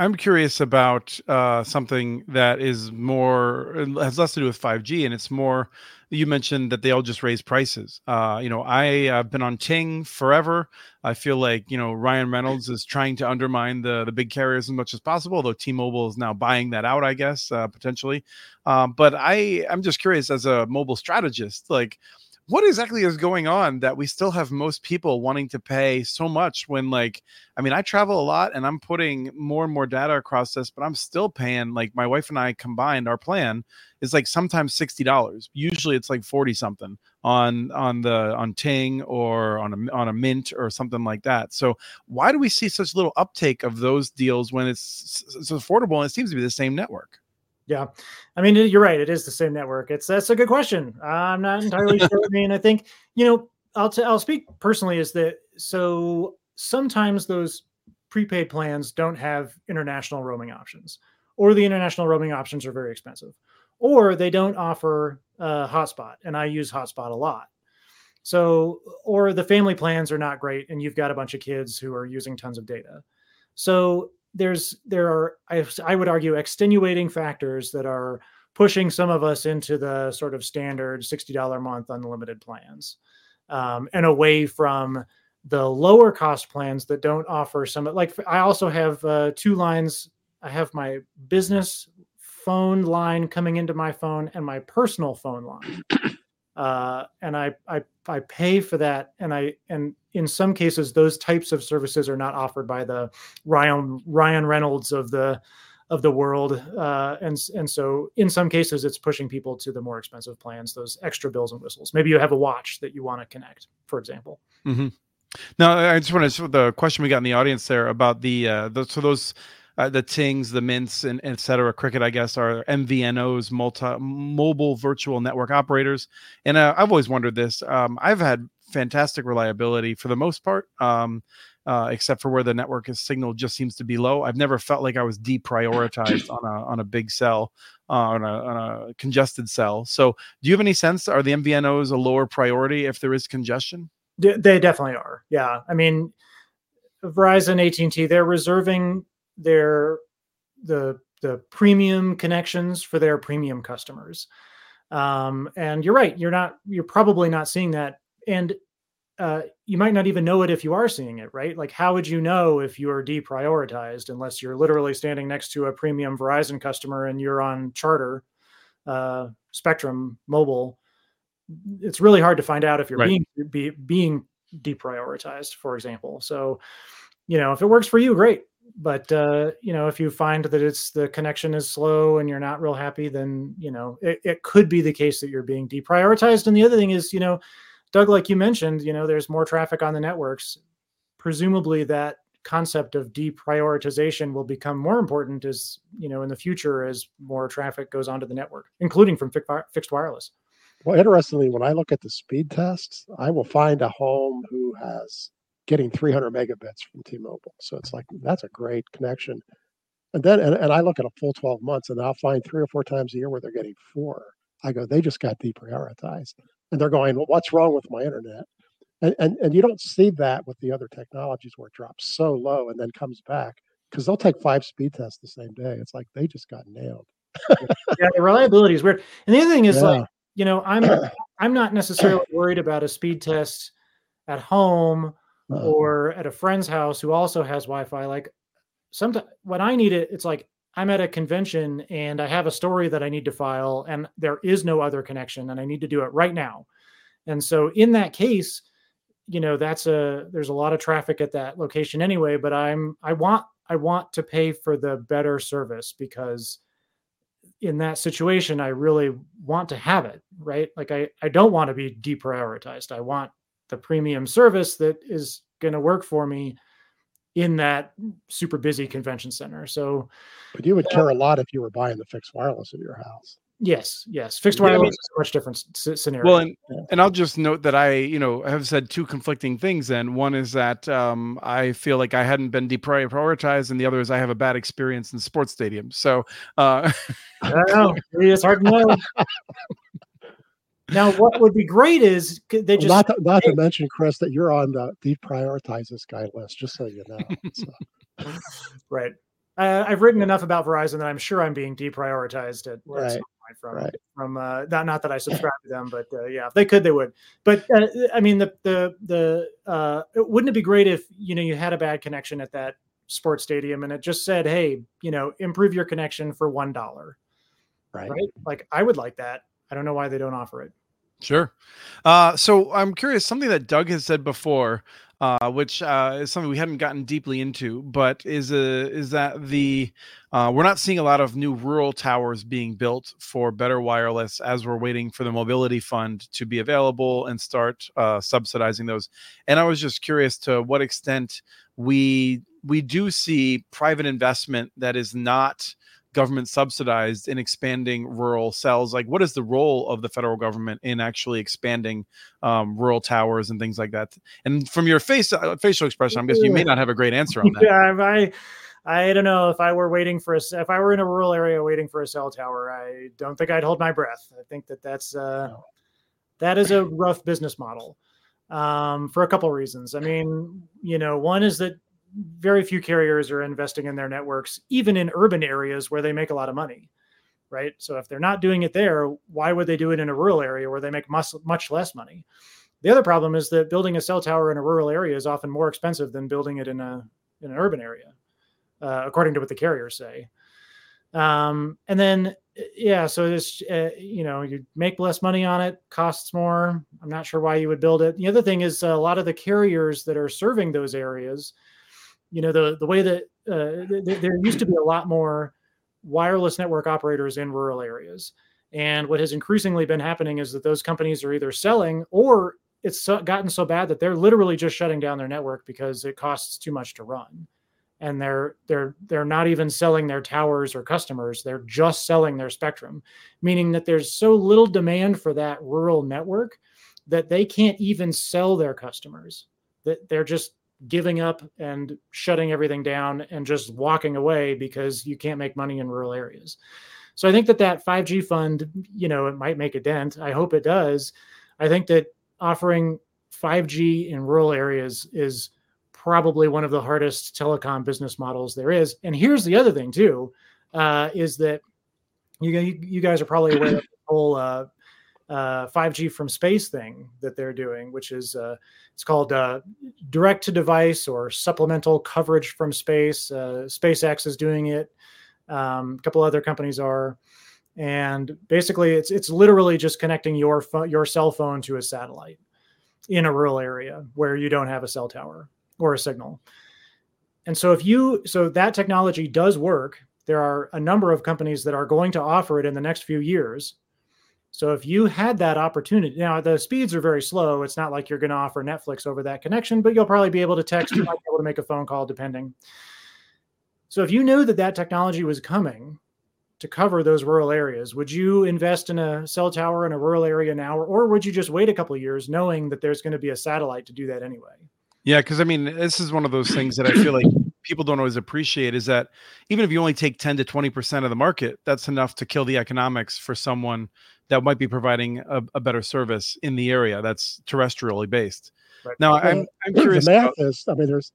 i'm curious about uh, something that is more has less to do with 5g and it's more you mentioned that they all just raise prices. Uh, you know, I have been on Ting forever. I feel like you know Ryan Reynolds is trying to undermine the the big carriers as much as possible. Although T-Mobile is now buying that out, I guess uh, potentially. Uh, but I I'm just curious as a mobile strategist, like what exactly is going on that we still have most people wanting to pay so much when like i mean i travel a lot and i'm putting more and more data across this but i'm still paying like my wife and i combined our plan is like sometimes $60 usually it's like 40 something on on the on ting or on a on a mint or something like that. So why do we see such little uptake of those deals when it's, it's affordable and it seems to be the same network yeah, I mean you're right. It is the same network. It's that's a good question. I'm not entirely sure. I mean, I think you know I'll t- I'll speak personally. Is that so? Sometimes those prepaid plans don't have international roaming options, or the international roaming options are very expensive, or they don't offer uh, hotspot, and I use hotspot a lot. So, or the family plans are not great, and you've got a bunch of kids who are using tons of data. So there's there are I, I would argue extenuating factors that are pushing some of us into the sort of standard $60 a month unlimited plans um, and away from the lower cost plans that don't offer some like i also have uh, two lines. I have my business phone line coming into my phone and my personal phone line. Uh, and I, I i pay for that and i and in some cases those types of services are not offered by the ryan ryan reynolds of the of the world uh, and and so in some cases it's pushing people to the more expensive plans those extra bells and whistles. Maybe you have a watch that you want to connect for example. Mm-hmm. now i just want to the question we got in the audience there about the uh the, so those uh, the tings the mints and et cetera cricket i guess are mvnos multi mobile virtual network operators. And uh, i've always wondered this um, i've had fantastic reliability for the most part um, uh, except for where the network is signal just seems to be low. I've never felt like I was deprioritized on a on a big cell, uh, on, a, on a congested cell. So, do you have any sense? Are the MVNOs a lower priority if there is congestion? They definitely are. Yeah, I mean, Verizon, AT and T, they're reserving their the the premium connections for their premium customers. Um, and you're right. You're not. You're probably not seeing that. And uh, you might not even know it if you are seeing it, right? Like, how would you know if you are deprioritized unless you're literally standing next to a premium Verizon customer and you're on Charter, uh, Spectrum, Mobile? It's really hard to find out if you're right. being be, being deprioritized, for example. So, you know, if it works for you, great. But uh, you know, if you find that it's the connection is slow and you're not real happy, then you know it, it could be the case that you're being deprioritized. And the other thing is, you know Doug, like you mentioned, you know, there's more traffic on the networks. Presumably, that concept of deprioritization will become more important as you know in the future as more traffic goes onto the network, including from fixed wireless. Well, interestingly, when I look at the speed tests, I will find a home who has getting 300 megabits from T-Mobile. So it's like that's a great connection. And then and, and I look at a full 12 months, and I'll find three or four times a year where they're getting four. I go, they just got deprioritized and they're going, well, what's wrong with my internet? And, and, and you don't see that with the other technologies where it drops so low and then comes back because they'll take five speed tests the same day. It's like they just got nailed. yeah, the reliability is weird. And the other thing is yeah. like, you know, I'm I'm not necessarily worried about a speed test at home uh or at a friend's house who also has Wi-Fi. Like sometimes when I need it, it's like I'm at a convention and I have a story that I need to file and there is no other connection and I need to do it right now. And so in that case, you know, that's a there's a lot of traffic at that location anyway, but I'm I want I want to pay for the better service because in that situation I really want to have it, right? Like I I don't want to be deprioritized. I want the premium service that is going to work for me in that super busy convention center. So, but you would uh, care a lot if you were buying the fixed wireless at your house. Yes, yes. Fixed wireless yeah, I mean, is a much different scenario. Well, and, yeah. and I'll just note that I, you know, have said two conflicting things. And one is that um, I feel like I hadn't been deprioritized, and the other is I have a bad experience in sports stadiums. So, uh, I don't know. It's hard to know. Now, what would be great is they just not to, not to mention, Chris, that you're on the deprioritize this guy list, just so you know. So. right. Uh, I've written enough about Verizon that I'm sure I'm being deprioritized at, right. from right. from uh, not not that I subscribe to them, but uh, yeah, if they could, they would. But uh, I mean, the the the uh, wouldn't it be great if you know you had a bad connection at that sports stadium and it just said, hey, you know, improve your connection for one dollar. Right. Right. Like I would like that. I don't know why they don't offer it. Sure. Uh, so I'm curious, something that Doug has said before, uh, which uh, is something we hadn't gotten deeply into, but is a, uh, is that the uh, we're not seeing a lot of new rural towers being built for better wireless as we're waiting for the mobility fund to be available and start uh, subsidizing those. And I was just curious to what extent we we do see private investment that is not government subsidized in expanding rural cells. Like, what is the role of the federal government in actually expanding um, rural towers and things like that? And from your face uh, facial expression, I'm guessing you may not have a great answer on that. Yeah, I I don't know if I were waiting for a if I were in a rural area waiting for a cell tower, I don't think I'd hold my breath. I think that that's uh, that is a rough business model um, for a couple of reasons. I mean, you know, one is that very few carriers are investing in their networks, even in urban areas where they make a lot of money, right? So if they're not doing it there, why would they do it in a rural area where they make much, much less money? The other problem is that building a cell tower in a rural area is often more expensive than building it in a in an urban area, uh, according to what the carriers say. Um, and then yeah, so this uh, you know you make less money on it, costs more. I'm not sure why you would build it. The other thing is uh, a lot of the carriers that are serving those areas you know the the way that uh, th- there used to be a lot more wireless network operators in rural areas. And what has increasingly been happening is that those companies are either selling or it's so, gotten so bad that they're literally just shutting down their network because it costs too much to run. And they're they're they're not even selling their towers or customers. They're just selling their spectrum meaning that there's so little demand for that rural network that they can't even sell their customers. That they're just giving up and shutting everything down and just walking away because you can't make money in rural areas. So I think that that 5G fund, you know, it might make a dent. I hope it does. I think that offering 5G in rural areas is probably one of the hardest telecom business models there is. And here's the other thing too, uh, is that you you guys are probably aware of the whole uh, uh, 5G from space thing that they're doing, which is uh, it's called uh, direct to device or supplemental coverage from space. Uh, SpaceX is doing it. Um, a couple other companies are, and basically, it's it's literally just connecting your fo- your cell phone to a satellite in a rural area where you don't have a cell tower or a signal. And so, if you so that technology does work, there are a number of companies that are going to offer it in the next few years so if you had that opportunity, now the speeds are very slow. It's not like you're going to offer Netflix over that connection, but you'll probably be able to text, you might be able to make a phone call, depending. So if you knew that that technology was coming to cover those rural areas, would you invest in a cell tower in a rural area now, or, would you just wait a couple years, knowing that there's going to be a satellite to do that anyway? Yeah, because I mean, this is one of those things that I feel like people don't always appreciate is that even if you only take 10 to 20% of the market, that's enough to kill the economics for someone that might be providing a, a better service in the area that's terrestrially based. Right. Now, well, I'm, I'm curious. The math about, is, I mean, there's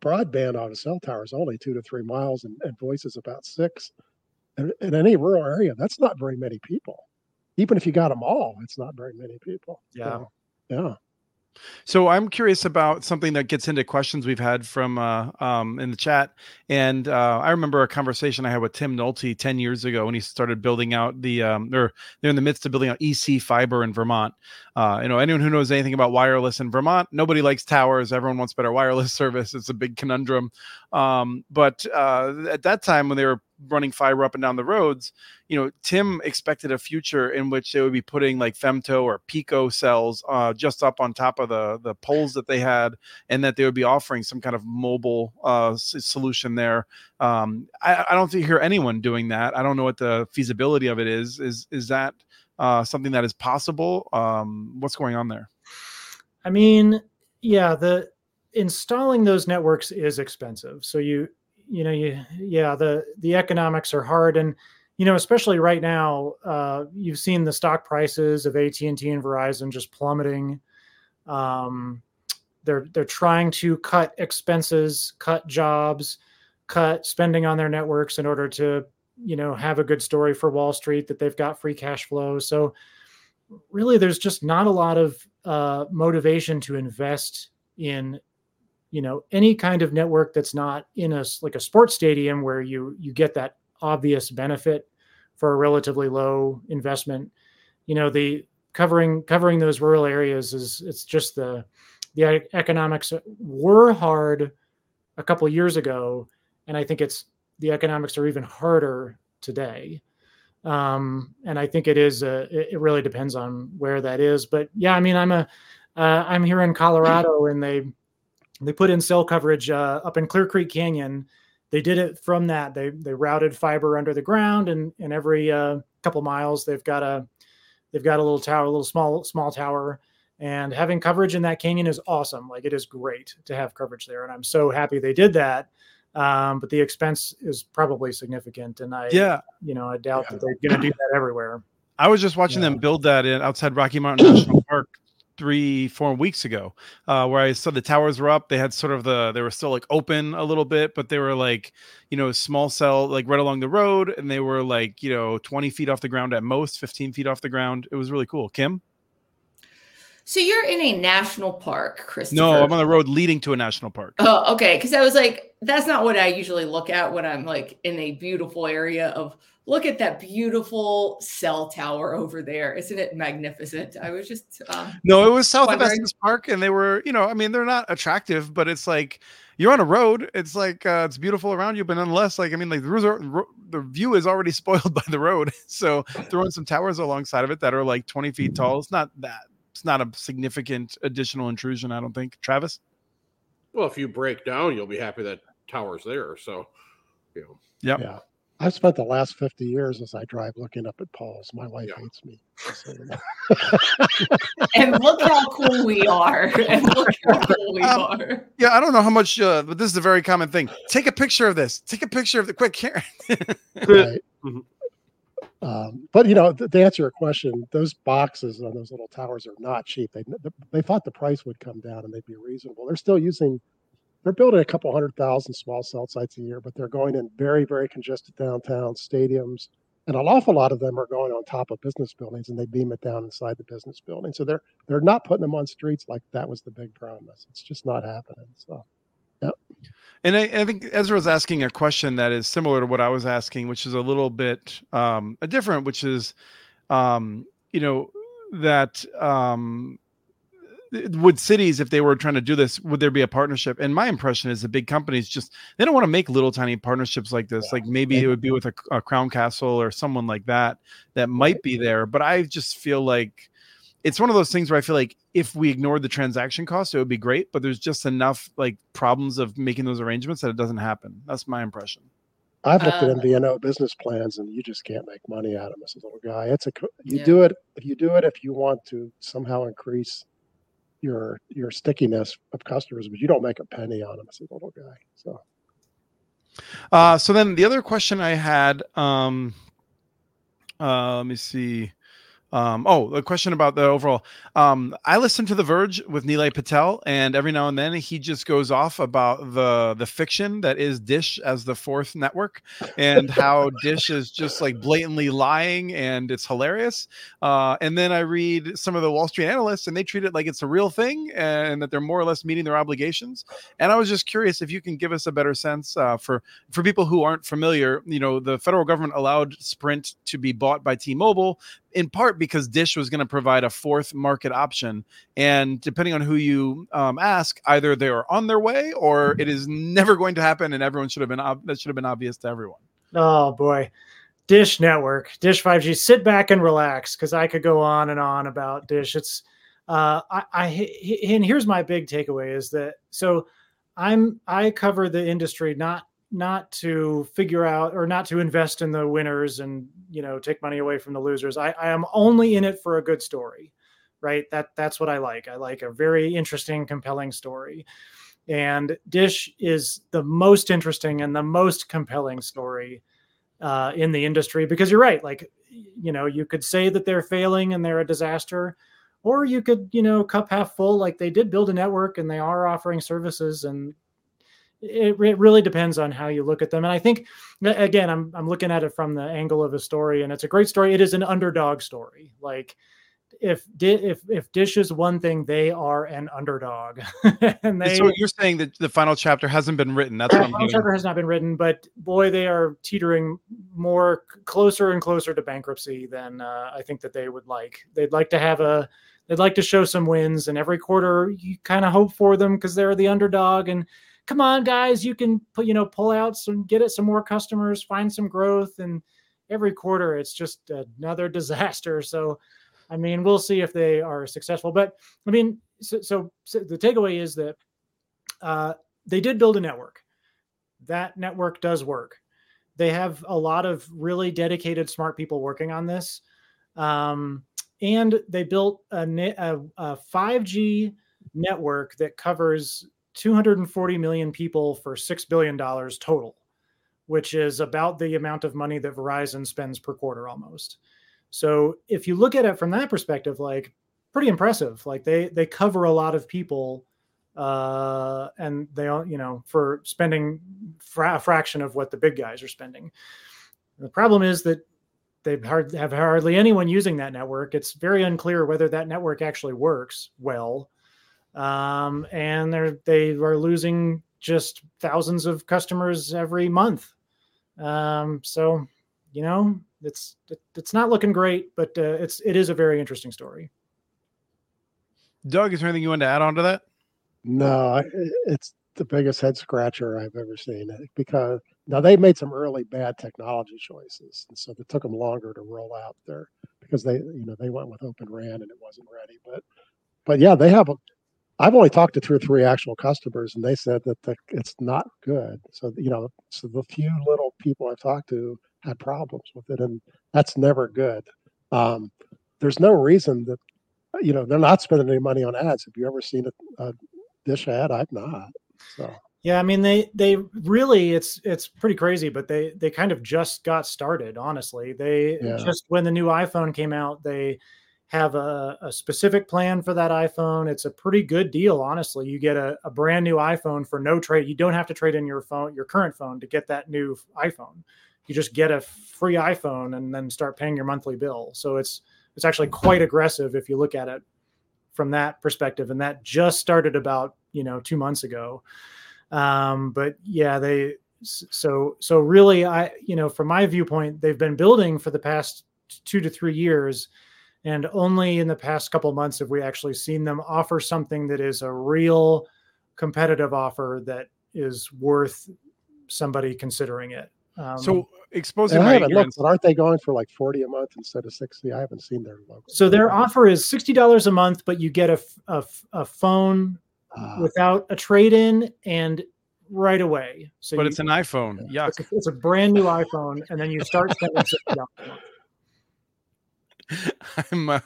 broadband on a cell tower is only two to three miles, and, and voice is about six. And in any rural area, that's not very many people. Even if you got them all, it's not very many people. Yeah. So, yeah. So I'm curious about something that gets into questions we've had from uh, um, in the chat, and uh, I remember a conversation I had with Tim Nulty ten years ago when he started building out the, um, or they're in the midst of building out EC fiber in Vermont. Uh, you know, anyone who knows anything about wireless in Vermont, nobody likes towers. Everyone wants better wireless service. It's a big conundrum. Um, but uh, at that time, when they were running fiber up and down the roads, you know, Tim expected a future in which they would be putting like femto or pico cells uh, just up on top of the the poles that they had, and that they would be offering some kind of mobile uh, solution there. Um, I, I, don't hear anyone doing that. I don't know what the feasibility of it is. Is is that uh, something that is possible? Um, what's going on there? I mean, yeah, the installing those networks is expensive. So you you know you yeah the the economics are hard. And you know especially right now uh, you've seen the stock prices of AT&T and Verizon just plummeting. Um, they're they're trying to cut expenses cut jobs cut spending on their networks in order to you know have a good story for Wall Street that they've got free cash flow. So really there's just not a lot of uh, motivation to invest in you know any kind of network that's not in a like a sports stadium where you you get that obvious benefit for a relatively low investment you know the covering covering those rural areas is it's just the the economics were hard a couple years ago and i think it's the economics are even harder today. Um, and i think it is a, it really depends on where that is but yeah i mean i'm a am uh, here in colorado and they they put in cell coverage uh, up in Clear Creek Canyon, they did it from that. They they routed fiber under the ground, and and every uh, couple miles they've got a they've got a little tower, a little small small tower, and having coverage in that canyon is awesome. Like it is great to have coverage there, and I'm so happy they did that. Um, but the expense is probably significant, and I Yeah. you know I doubt Yeah. that they're going to do that everywhere. I was just watching them build that in outside Rocky Mountain National Park three, four weeks ago, uh, where I saw the towers were up. They had sort of the they were still like open a little bit, but they were like, you know, small cell, like right along the road, and they were like, you know, 20 feet off the ground at most, 15 feet off the ground. It was really cool. Kim? So you're in a national park, Christopher. No, I'm on the road leading to a national park. Oh, okay. Because I was like, that's not what I usually look at when I'm like in a beautiful area of look at that beautiful cell tower over there. Isn't it magnificent? I was just um, No, it was South of Wondering. Park, and they were, you know, I mean, they're not attractive, but it's like you're on a road. It's like uh, it's beautiful around you, but nonetheless, like I mean, like the roads are, ro- the view is already spoiled by the road. So throwing some towers alongside of it that are like 20 feet tall, it's not that. It's not a significant additional intrusion, I don't think. Travis. Well, if you break down, you'll be happy that tower's there. So, you know, Yep. Yeah. I've spent the last 50 years as I drive looking up at Paul's. My wife Yeah. hates me. just so you know. and look how cool we are. And look how cool we Um, are. Yeah, I don't know how much, uh, but this is a very common thing. Take a picture of this. Take a picture of the quick Karen. right. Mhm. Um, but you know, th- to answer your question, those boxes on those little towers are not cheap. They they thought the price would come down and they'd be reasonable. They're still using, they're building a couple hundred thousand small cell sites a year, but they're going in very very congested downtown stadiums, and an awful lot of them are going on top of business buildings, and they beam it down inside the business building. So they're they're not putting them on streets like that was the big promise. It's just not happening. So yeah. And I, I think Ezra was asking a question that is similar to what I was asking, which is a little bit um, different, which is, um, you know, that um, would cities, if they were trying to do this, would there be a partnership? And my impression is the big companies just they don't want to make little tiny partnerships like this. Like maybe it would be with a, a Crown Castle or someone like that that might be there. But I just feel like it's one of those things where I feel like if we ignored the transaction cost, it would be great. But there's just enough like problems of making those arrangements that it doesn't happen. That's my impression. I've looked Uh, at MVNO business plans, and you just can't make money out of them as a little guy. It's a you Yeah. do it if you do it if you want to somehow increase your your stickiness of customers, but you don't make a penny on them as a little guy. So Uh, so then the other question I had, um, uh, let me see. Um, oh, the question about the overall. Um, I listen to The Verge with Nilay Patel, and every now and then he just goes off about the the fiction that is Dish as the fourth network, and how Dish is just like blatantly lying, and it's hilarious. Uh, and then I read some of the Wall Street analysts, and they treat it like it's a real thing, and that they're more or less meeting their obligations. And I was just curious if you can give us a better sense uh, for for people who aren't familiar. You know, the federal government allowed Sprint to be bought by T-Mobile in part because Dish was going to provide a fourth market option, and depending on who you um, ask, either they are on their way or it is never going to happen, and everyone should have been ob- that should have been obvious to everyone. Oh boy. Dish Network, Dish 5G. Sit back and relax because I could go on and on about Dish. It's uh I, I and here's my big takeaway is that so I'm I cover the industry not not to figure out or not to invest in the winners and you know take money away from the losers. I, I am only in it for a good story, right? That that's what I like. I like a very interesting, compelling story. And Dish is the most interesting and the most compelling story uh, in the industry because you're right. Like, you know, you could say that they're failing and they're a disaster, or you could, you know, cup half full. Like they did build a network and they are offering services, and it, it really depends on how you look at them. And I think, again, I'm I'm looking at it from the angle of a story, and it's a great story. It is an underdog story. Like if if if Dish is one thing, they are an underdog, and they so you're saying that the final chapter hasn't been written. That's what I'm Final chapter has not been written, but boy, they are teetering more closer and closer to bankruptcy than uh, I think that they would like. They'd like to have a, they'd like to show some wins, and every quarter you kind of hope for them because they're the underdog. And come on, guys, you can put, you know, pull out some, get it some more customers, find some growth, and every quarter it's just another disaster. So, I mean, we'll see if they are successful. But I mean, so, so, so the takeaway is that uh, they did build a network that network does work. They have a lot of really dedicated, smart people working on this. Um, and they built a, a, a 5G network that covers 240 million people for $6 billion total, which is about the amount of money that Verizon spends per quarter almost. So if you look at it from that perspective, like pretty impressive. Like they they cover a lot of people uh, and they all you know for spending fra- a fraction of what the big guys are spending. The problem is that they hard, have hardly anyone using that network. It's very unclear whether that network actually works well, um, and they're they are losing just thousands of customers every month. Um, so, you know, it's it's not looking great, but uh, it's it is a very interesting story. Doug, is there anything you want to add on to that? No, it's the biggest head scratcher I've ever seen because now they made some early bad technology choices, and so it took them longer to roll out there because they, you know, they went with Open RAN and it wasn't ready. But, but yeah, they have. I've only talked to two or three actual customers, and they said that the, it's not good. So you know, so the few little people I've talked to had problems with it, and that's never good. Um, there's no reason that you know they're not spending any money on ads. Have you ever seen a, a dish ad? I've not. So yeah, I mean they they really it's it's pretty crazy, but they they kind of just got started. Honestly, they yeah. just when the new iPhone came out, they have a, a, specific plan for that iPhone. It's a pretty good deal, honestly. You get a, a brand new iPhone for no trade. You don't have to trade in your phone, your current phone, to get that new iPhone. You just get a free iPhone and then start paying your monthly bill. So it's it's actually quite aggressive if you look at it from that perspective. And that just started about you know two months ago. Um, but yeah, they so so really, I you know from my viewpoint, they've been building for the past two to three years. And only in the past couple months have we actually seen them offer something that is a real competitive offer that is worth somebody considering it. Um, so exposing my ignorance. Looked, but aren't they going for like 40 a month instead of 60? I haven't seen their logo. So their offer is $60 a month, but you get a, a, a phone uh, without a trade-in and right away. So but you, it's an iPhone. Yeah, it's, it's, a brand new iPhone, and then you start spending I'm uh,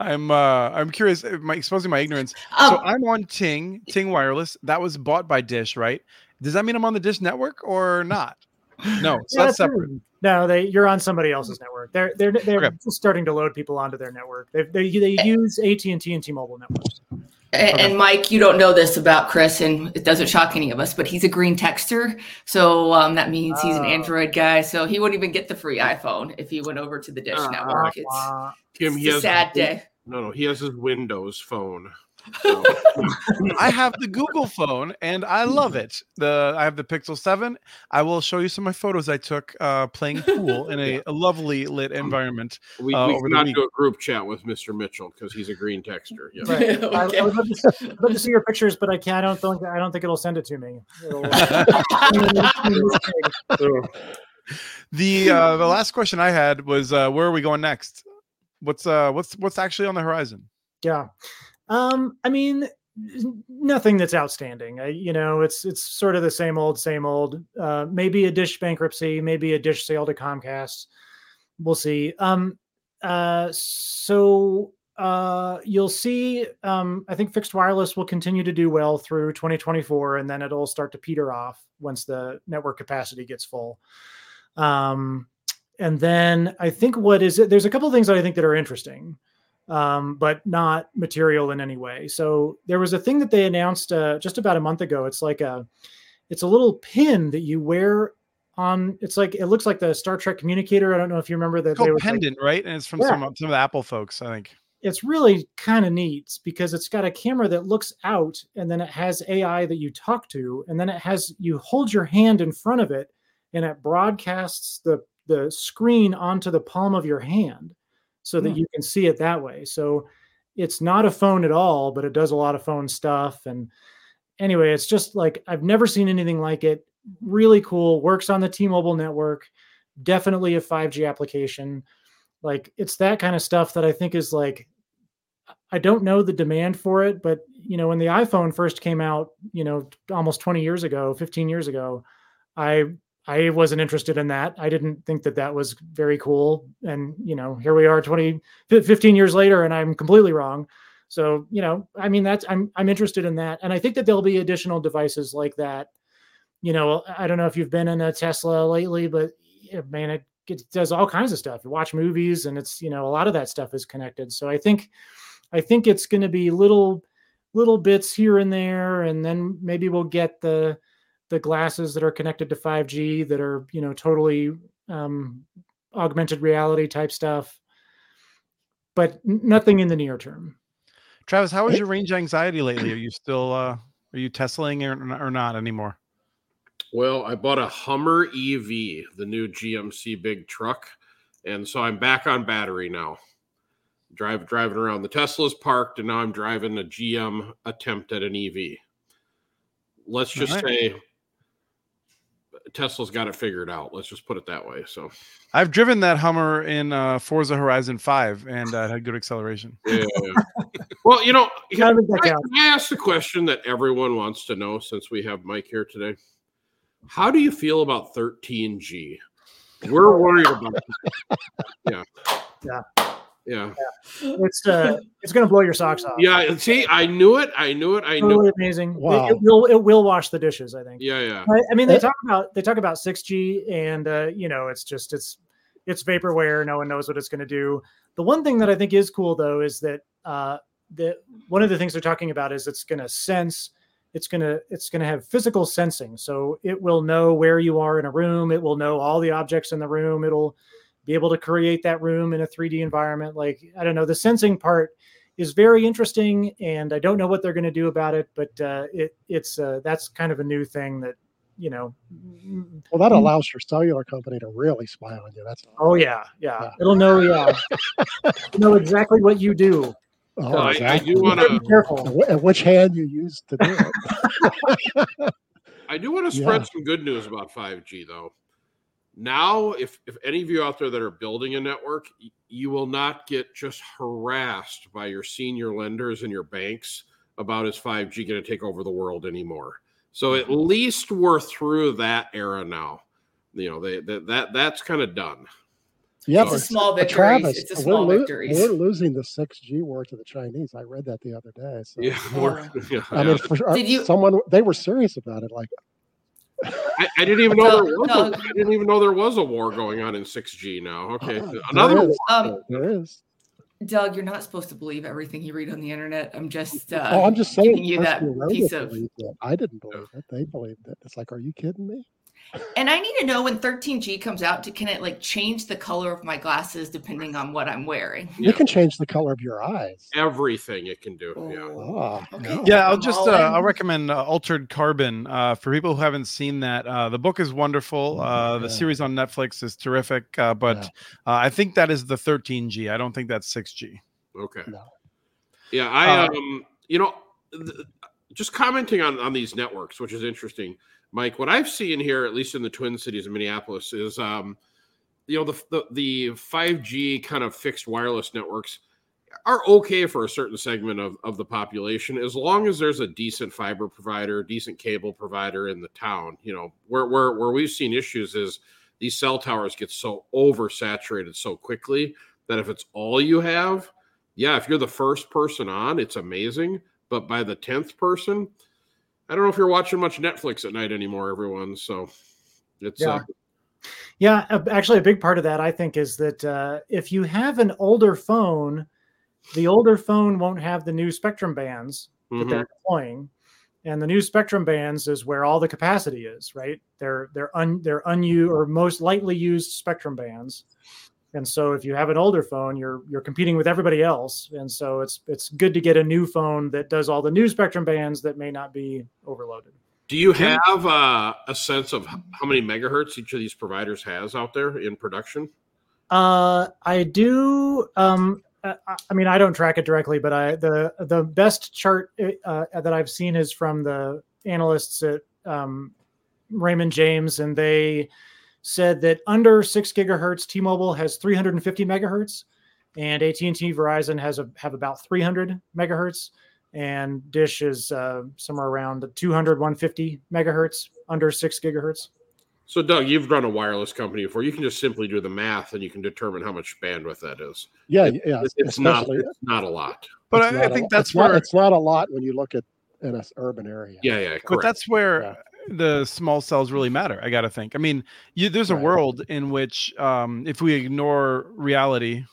I'm uh, I'm curious. Uh, my, exposing my ignorance. Um, so I'm on Ting Ting Wireless. That was bought by Dish, right? Does that mean I'm on the Dish network or not? No, it's yeah, not separate. True. No, they you're on somebody else's network. They're they're they're okay. just starting to load people onto their network. They they, they use AT and T and T-Mobile networks. And, okay. and, Mike, you don't know this about Chris, and it doesn't shock any of us, but he's a green texter. So um, that means he's an oh. Android guy. So he wouldn't even get the free iPhone if he went over to the Dish uh, Network. It's, Tim, it's a sad day. No, no, he has his Windows phone. I have the Google phone and I love it. The I have the Pixel 7. I will show you some of my photos I took uh, playing pool in a, a lovely lit environment. We, uh, we cannot do a group chat with Mr. Mitchell because he's a green texter. Yeah. Right. okay. I, I, would love to, love to, see your pictures, but I can't. I don't think I don't think it'll send it to me. the uh, the last question I had was uh, where are we going next? What's uh what's what's actually on the horizon? Yeah. Um, I mean, nothing that's outstanding. I, you know, it's it's sort of the same old, same old. Uh, maybe a dish bankruptcy, maybe a dish sale to Comcast. We'll see. Um, uh, so uh, you'll see. Um, I think fixed wireless will continue to do well through 2024, and then it'll start to peter off once the network capacity gets full. Um, and then I think what is it? There's a couple of things that I think that are interesting um, but not material in any way. So there was a thing that they announced uh, just about a month ago. It's like a, it's a little pin that you wear on. It's like it looks like the Star Trek communicator. I don't know if you remember that. It's pendant, like, right? And it's from yeah. some some of the Apple folks, I think. It's really kind of neat because it's got a camera that looks out, and then it has AI that you talk to, and then it has you hold your hand in front of it, and it broadcasts the the screen onto the palm of your hand so that hmm. you can see it that way. So it's not a phone at all, but it does a lot of phone stuff. And anyway, it's just like I've never seen anything like it. Really cool. Works on the T-Mobile network. Definitely a 5G application. Like it's that kind of stuff that I think is like I don't know the demand for it, but you know, when the iPhone first came out, you know, almost 20 years ago, 15 years ago, I I wasn't interested in that. I didn't think that that was very cool. And, you know, here we are 20, 15 years later, and I'm completely wrong. So, you know, I mean, that's, I'm, I'm interested in that. And I think that there'll be additional devices like that. You know, I don't know if you've been in a Tesla lately, but man, it, it does all kinds of stuff. You watch movies and it's, you know, a lot of that stuff is connected. So I think, I think it's going to be little, little bits here and there. And then maybe we'll get the, the glasses that are connected to 5G that are you know totally um, augmented reality type stuff, but nothing in the near term. Travis, how is your range anxiety lately? Are you still uh, are you Teslaing or, or not anymore? Well, I bought a Hummer EV, the new GMC big truck, and so I'm back on battery now. Drive driving around the Tesla's parked, and now I'm driving a GM attempt at an EV. Let's just right. say Tesla's got it figured out. Let's just put it that way. So I've driven that Hummer in uh, Forza Horizon 5 and uh, had good acceleration. Yeah. well, you know, I, I, I asked the question that everyone wants to know since we have Mike here today. How do you feel about 13G? We're worried about that. Yeah. Yeah. Yeah. yeah. It's uh it's gonna blow your socks off. Yeah, see, I knew it. I knew it. I knew it. amazing. Wow. It, it, will it will wash the dishes, I think. Yeah, yeah. I, I mean they talk about they talk about 6G and uh, you know, it's just it's it's vaporware, no one knows what it's gonna do. The one thing that I think is cool though is that uh the one of the things they're talking about is it's gonna sense it's going to it's going to have physical sensing so it will know where you are in a room it will know all the objects in the room it'll be able to create that room in a 3D environment. Like, I don't know, the sensing part is very interesting, and I don't know what they're going to do about it, but uh, it it's uh, that's kind of a new thing that you know. Well, that allows your cellular company to really spy on you. That's oh yeah, yeah, yeah. it'll know yeah, know exactly what you do. Oh, exactly. I, I, do want to be careful and which hand you use to do it. I do want to spread yeah. some good news about 5G though now if if any of you out there that are building a network you will not get just harassed by your senior lenders and your banks about is 5g going to take over the world anymore so at mm-hmm. least we're through that era now you know they, that that that's kind of done yeah, it's a small victory. Travis, it's a small we're, lo- we're losing the 6G war to the Chinese. I read that the other day. So, yeah, yeah. I mean, for, Did you, someone they were serious about it. Like, I, I, didn't even know there was. A, I didn't even know there was a war going on in 6G now. Okay, uh, another there is. Um, there is. Doug, you're not supposed to believe everything you read on the internet. I'm just. Uh, oh, I'm just saying. you that piece of. I didn't believe it. They believed it. It's like, are you kidding me? And I need to know when 13G comes out, to, can it like change the color of my glasses depending on what I'm wearing? You yeah. can change the color of your eyes. Everything it can do. Yeah. Oh, okay. Yeah, I'll just uh, I'll recommend uh, Altered Carbon uh, for people who haven't seen that. Uh, the book is wonderful. Uh, the series on Netflix is terrific, uh, but yeah. I think that is the 13G. I don't think that's 6G. Okay. No. Yeah, I um, you know, th- just commenting on on these networks, which is interesting. Mike, what I've seen here, at least in the Twin Cities of Minneapolis, is um, you know the, the the 5G kind of fixed wireless networks are okay for a certain segment of, of the population as long as there's a decent fiber provider, decent cable provider in the town. You know, where where where we've seen issues is these cell towers get so oversaturated so quickly that if it's all you have, yeah, if you're the first person on, it's amazing. But by the tenth person, I don't know if you're watching much Netflix at night anymore, everyone. So it's yeah. Uh, yeah, actually, a big part of that I think is that uh, if you have an older phone, the older phone won't have the new spectrum bands that mm-hmm. they're deploying, and the new spectrum bands is where all the capacity is. Right? They're they're un they're unused or most lightly used spectrum bands, and so if you have an older phone you're you're competing with everybody else. And so it's it's good to get a new phone that does all the new spectrum bands that may not be overloaded. Do you have uh, a sense of how many megahertz each of these providers has out there in production? Uh, i do um, uh, I mean, I don't track it directly, but I the the best chart uh, that I've seen is from the analysts at um, Raymond James, and they said that under six gigahertz, T-Mobile has 350 megahertz, and AT&T Verizon has a, have about 300 megahertz, and Dish is uh, somewhere around 200, 150 megahertz under six gigahertz. So, Doug, you've run a wireless company before. You can just simply do the math, and you can determine how much bandwidth that is. Yeah, It- yeah. It's, it's not. It's not a lot. But I, I not a- think that's it's not, it's not a lot when you look at in an urban area. Yeah, yeah. Correct. but that's where Yeah. The small cells really matter i gotta think i mean you, there's a Right. world in which um, if we ignore reality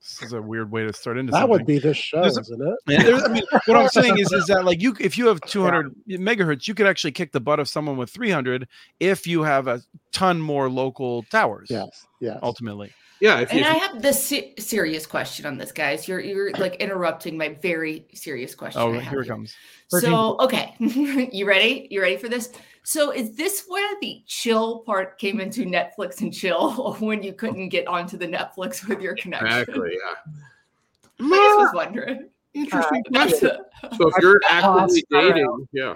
this is a weird way to start into That something would be this show, There's a- isn't it? I mean, what I'm saying is, is that like you, if you have 200 megahertz, you could actually kick the butt of someone with 300 if you have a ton more local towers. Yes, yes. ultimately. Yeah. If you, And I have this se- serious question on this, guys. You're you're like interrupting my very serious question. Oh, I have here it comes. So, okay, you ready? You ready for this? So, is this where the chill part came into Netflix and chill when you couldn't get onto the Netflix with your connection? exactly. Yeah. I just was wondering. Interesting Uh, question. So if you're actively I don't know. dating, yeah,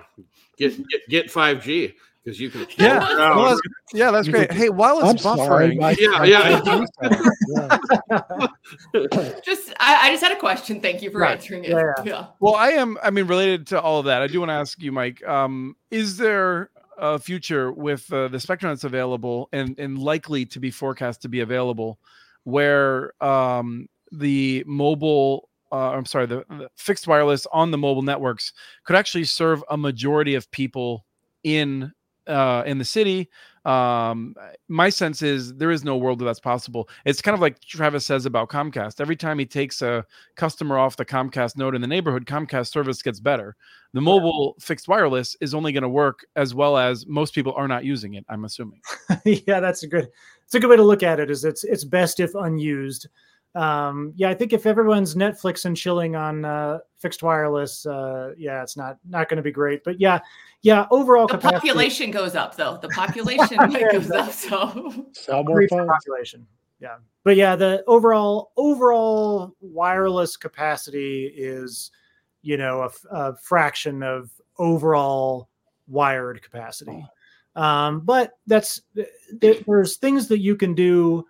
get get get five G because you can. Yeah, well, that's, yeah, that's You great. could- Hey, while I'm it's sorry. buffering, Yeah, yeah. yeah. just, I, I just had a question. Thank you for Right. answering it. Yeah, yeah. well, I am. I mean, related to all of that, I do want to ask you, Mike. Um, is there a future with uh, the spectrum that's available and and likely to be forecast to be available, where um, the mobile uh, I'm sorry, the, the fixed wireless on the mobile networks could actually serve a majority of people in uh, in the city. Um, my sense is there is no world where that's possible. It's kind of like Travis says about Comcast. Every time he takes a customer off the Comcast node in the neighborhood, Comcast service gets better. The mobile fixed wireless is only going to work as well as most people are not using it. I'm assuming. yeah, that's a good. It's a good way to look at it. Is it's it's best if unused. Um, yeah, I think if everyone's Netflix and chilling on uh, fixed wireless, uh, yeah, it's not not going to be great. But yeah, yeah, overall The capacity. population goes up, though. The population Yeah, goes up. So, Sell more phones. population. Yeah, but yeah, the overall overall wireless capacity is, you know, a fraction of overall wired capacity. Um, but that's there's things that you can do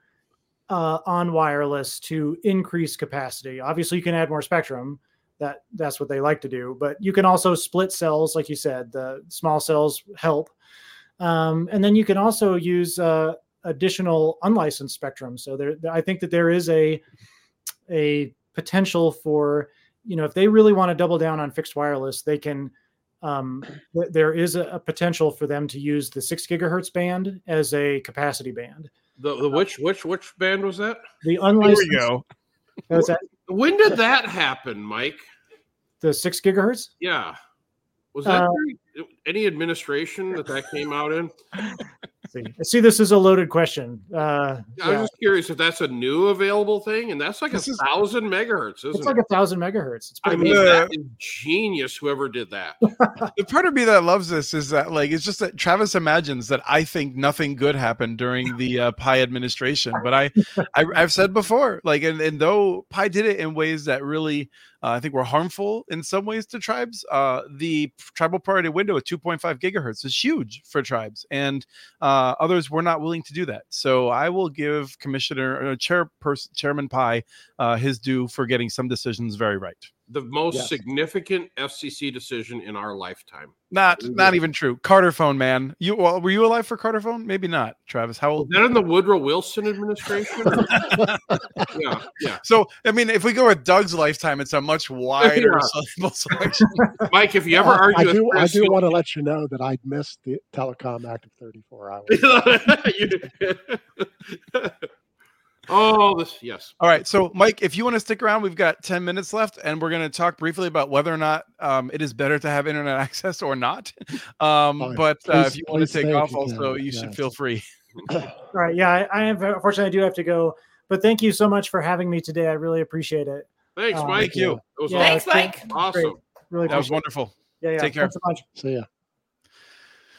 uh, on wireless to increase capacity. Obviously, you can add more spectrum. That that's what they like to do. But you can also split cells, like you said. The small cells help, um, and then you can also use uh, additional unlicensed spectrum. So there, I think that there is a a potential for you know if they really want to double down on fixed wireless, they can. Um, there is a, a potential for them to use the six gigahertz band as a capacity band. The, the which which which band was that? The unlicensed. Here we go. Was that When did that happen, Mike? the six gigahertz? Yeah, was that Uh, any administration that that came out in? See, see, this is a loaded question. Uh, I'm yeah. just curious if that's a new available thing, and that's like This a is- thousand megahertz, isn't It's like it? a thousand megahertz. It's I mean, big. That is genius. Whoever did that. the part of me that loves this is that like it's just that Travis imagines that I think nothing good happened during the uh, Pai administration, but I, I I've said before like and, and though Pai did it in ways that really uh, I think were harmful in some ways to tribes, uh, the tribal priority window at 2.5 gigahertz is huge for tribes, and uh, others were not willing to do that. So I will give Commissioner uh, Chairperson Chairman Pai uh, his due for getting some decisions very right. The most Yes. significant FCC decision in our lifetime. Not Yeah. not even true. Carterfone, man. You well, were you alive for Carterfone? Maybe not, Travis. How Was old? that in the Woodrow Wilson administration? yeah, yeah. So I mean, if we go with Doug's lifetime, it's a much wider Yeah. selection. Mike, if you ever Uh, argue I with do. I do want to let you know that I missed the telecom Act of 34 hours. You- oh, this yes. All right, so Mike, if you want to stick around, we've got ten minutes left, and we're going to talk briefly about whether or not um, it is better to have internet access or not. Um, Oh, but uh, if you want to take off, you also can, you should feel free. All right. Yeah, I, I have, unfortunately, I do have to go. But thank you so much for having me today. I really appreciate it. Thanks, Oh, Mike. Thank you. It was Yeah, thanks. Mike. awesome. Really That was wonderful. it. Yeah, yeah. Take care. Thanks so much. So yeah,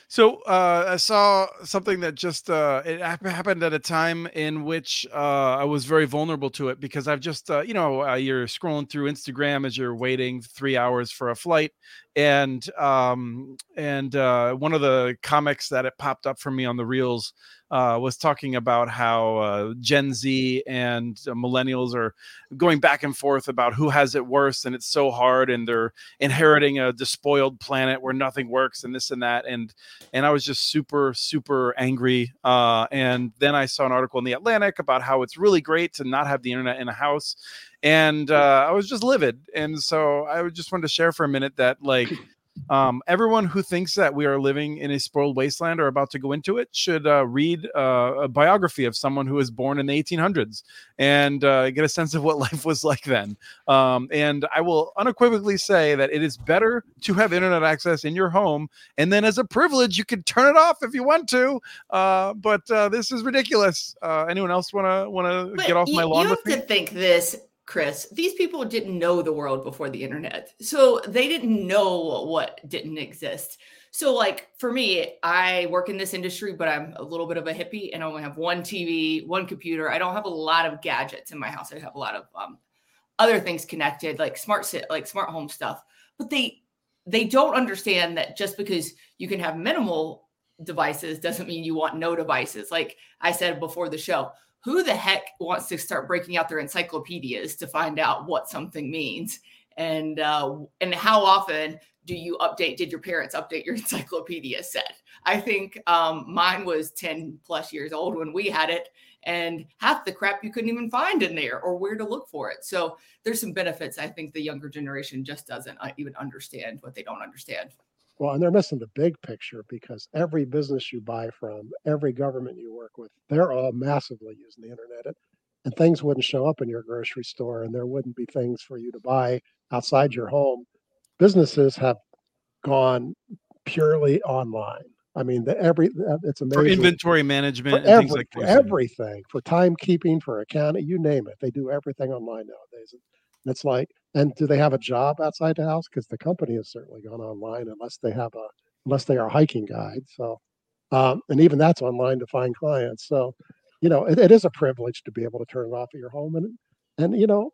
So uh, I saw something that just uh, it happened at a time in which uh, I was very vulnerable to it because I've just uh, you know uh, you're scrolling through Instagram as you're waiting three hours for a flight, and um, and uh, one of the comics that it popped up for me on the reels uh, was talking about how uh, Gen Z and uh, millennials are going back and forth about who has it worse, and it's so hard, and they're inheriting a despoiled planet where nothing works, and this and that, and and I was just super super angry. Uh, and then I saw an article in the Atlantic about how it's really great to not have the internet in a house, and uh, I was just livid, and so I just wanted to share for a minute that like um, everyone who thinks that we are living in a spoiled wasteland or about to go into it should uh, read uh, a biography of someone who was born in the 1800s and uh, get a sense of what life was like then. Um, and I will unequivocally say that it is better to have internet access in your home, and then as a privilege, you can turn it off if you want to. Uh, but uh, this is ridiculous. Uh, anyone else want to want to get off you, my lawn you have to think this Chris, these people didn't know the world before the internet. So they didn't know what didn't exist. So, like for me, I work in this industry, but I'm a little bit of a hippie and I only have one TV, one computer. I don't have a lot of gadgets in my house. I have a lot of um, other things connected, like smart sit, like smart home stuff. But they they don't understand that just because you can have minimal devices doesn't mean you want no devices. Like I said before the show, who the heck wants to start breaking out their encyclopedias to find out what something means? And uh, and how often do you update did your parents update your encyclopedia set? I think um, mine was 10 plus years old when we had it and half the crap you couldn't even find in there or where to look for it. So there's some benefits i think the younger generation just doesn't uh, even understand what they don't understand Well, and they're missing the big picture because every business you buy from, every government you work with, they're all massively using the internet. And, things wouldn't show up in your grocery store and there wouldn't be things for you to buy outside your home. Businesses have gone purely online. I mean, the every uh, it's amazing For inventory management for, and things every, like for everything, for timekeeping, for accounting, you name it. They do everything online nowadays. And it's like, and do they have a job outside the house? Because the company has certainly gone online unless they have a, unless they are a hiking guide. So, um, and even that's online to find clients. So, you know, it, it is a privilege to be able to turn it off at your home. And, and, you know,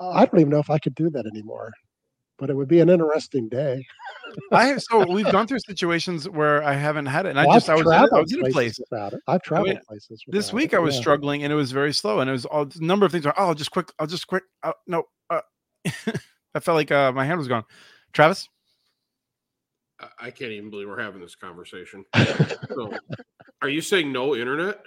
I don't even know if I could do that anymore, but it would be an interesting day. I have so we've gone through situations where I haven't had it, and I just I was in, a- I traveled was in a place without it. I've traveled mean, places this week it, I was yeah. struggling, and it was very slow, and it was all, a number of things. Were, oh, I'll just quick, I'll just quick. Uh, no, uh, I felt like uh, my hand was gone. Travis, I- I can't even believe we're having this conversation. So, are you saying no internet?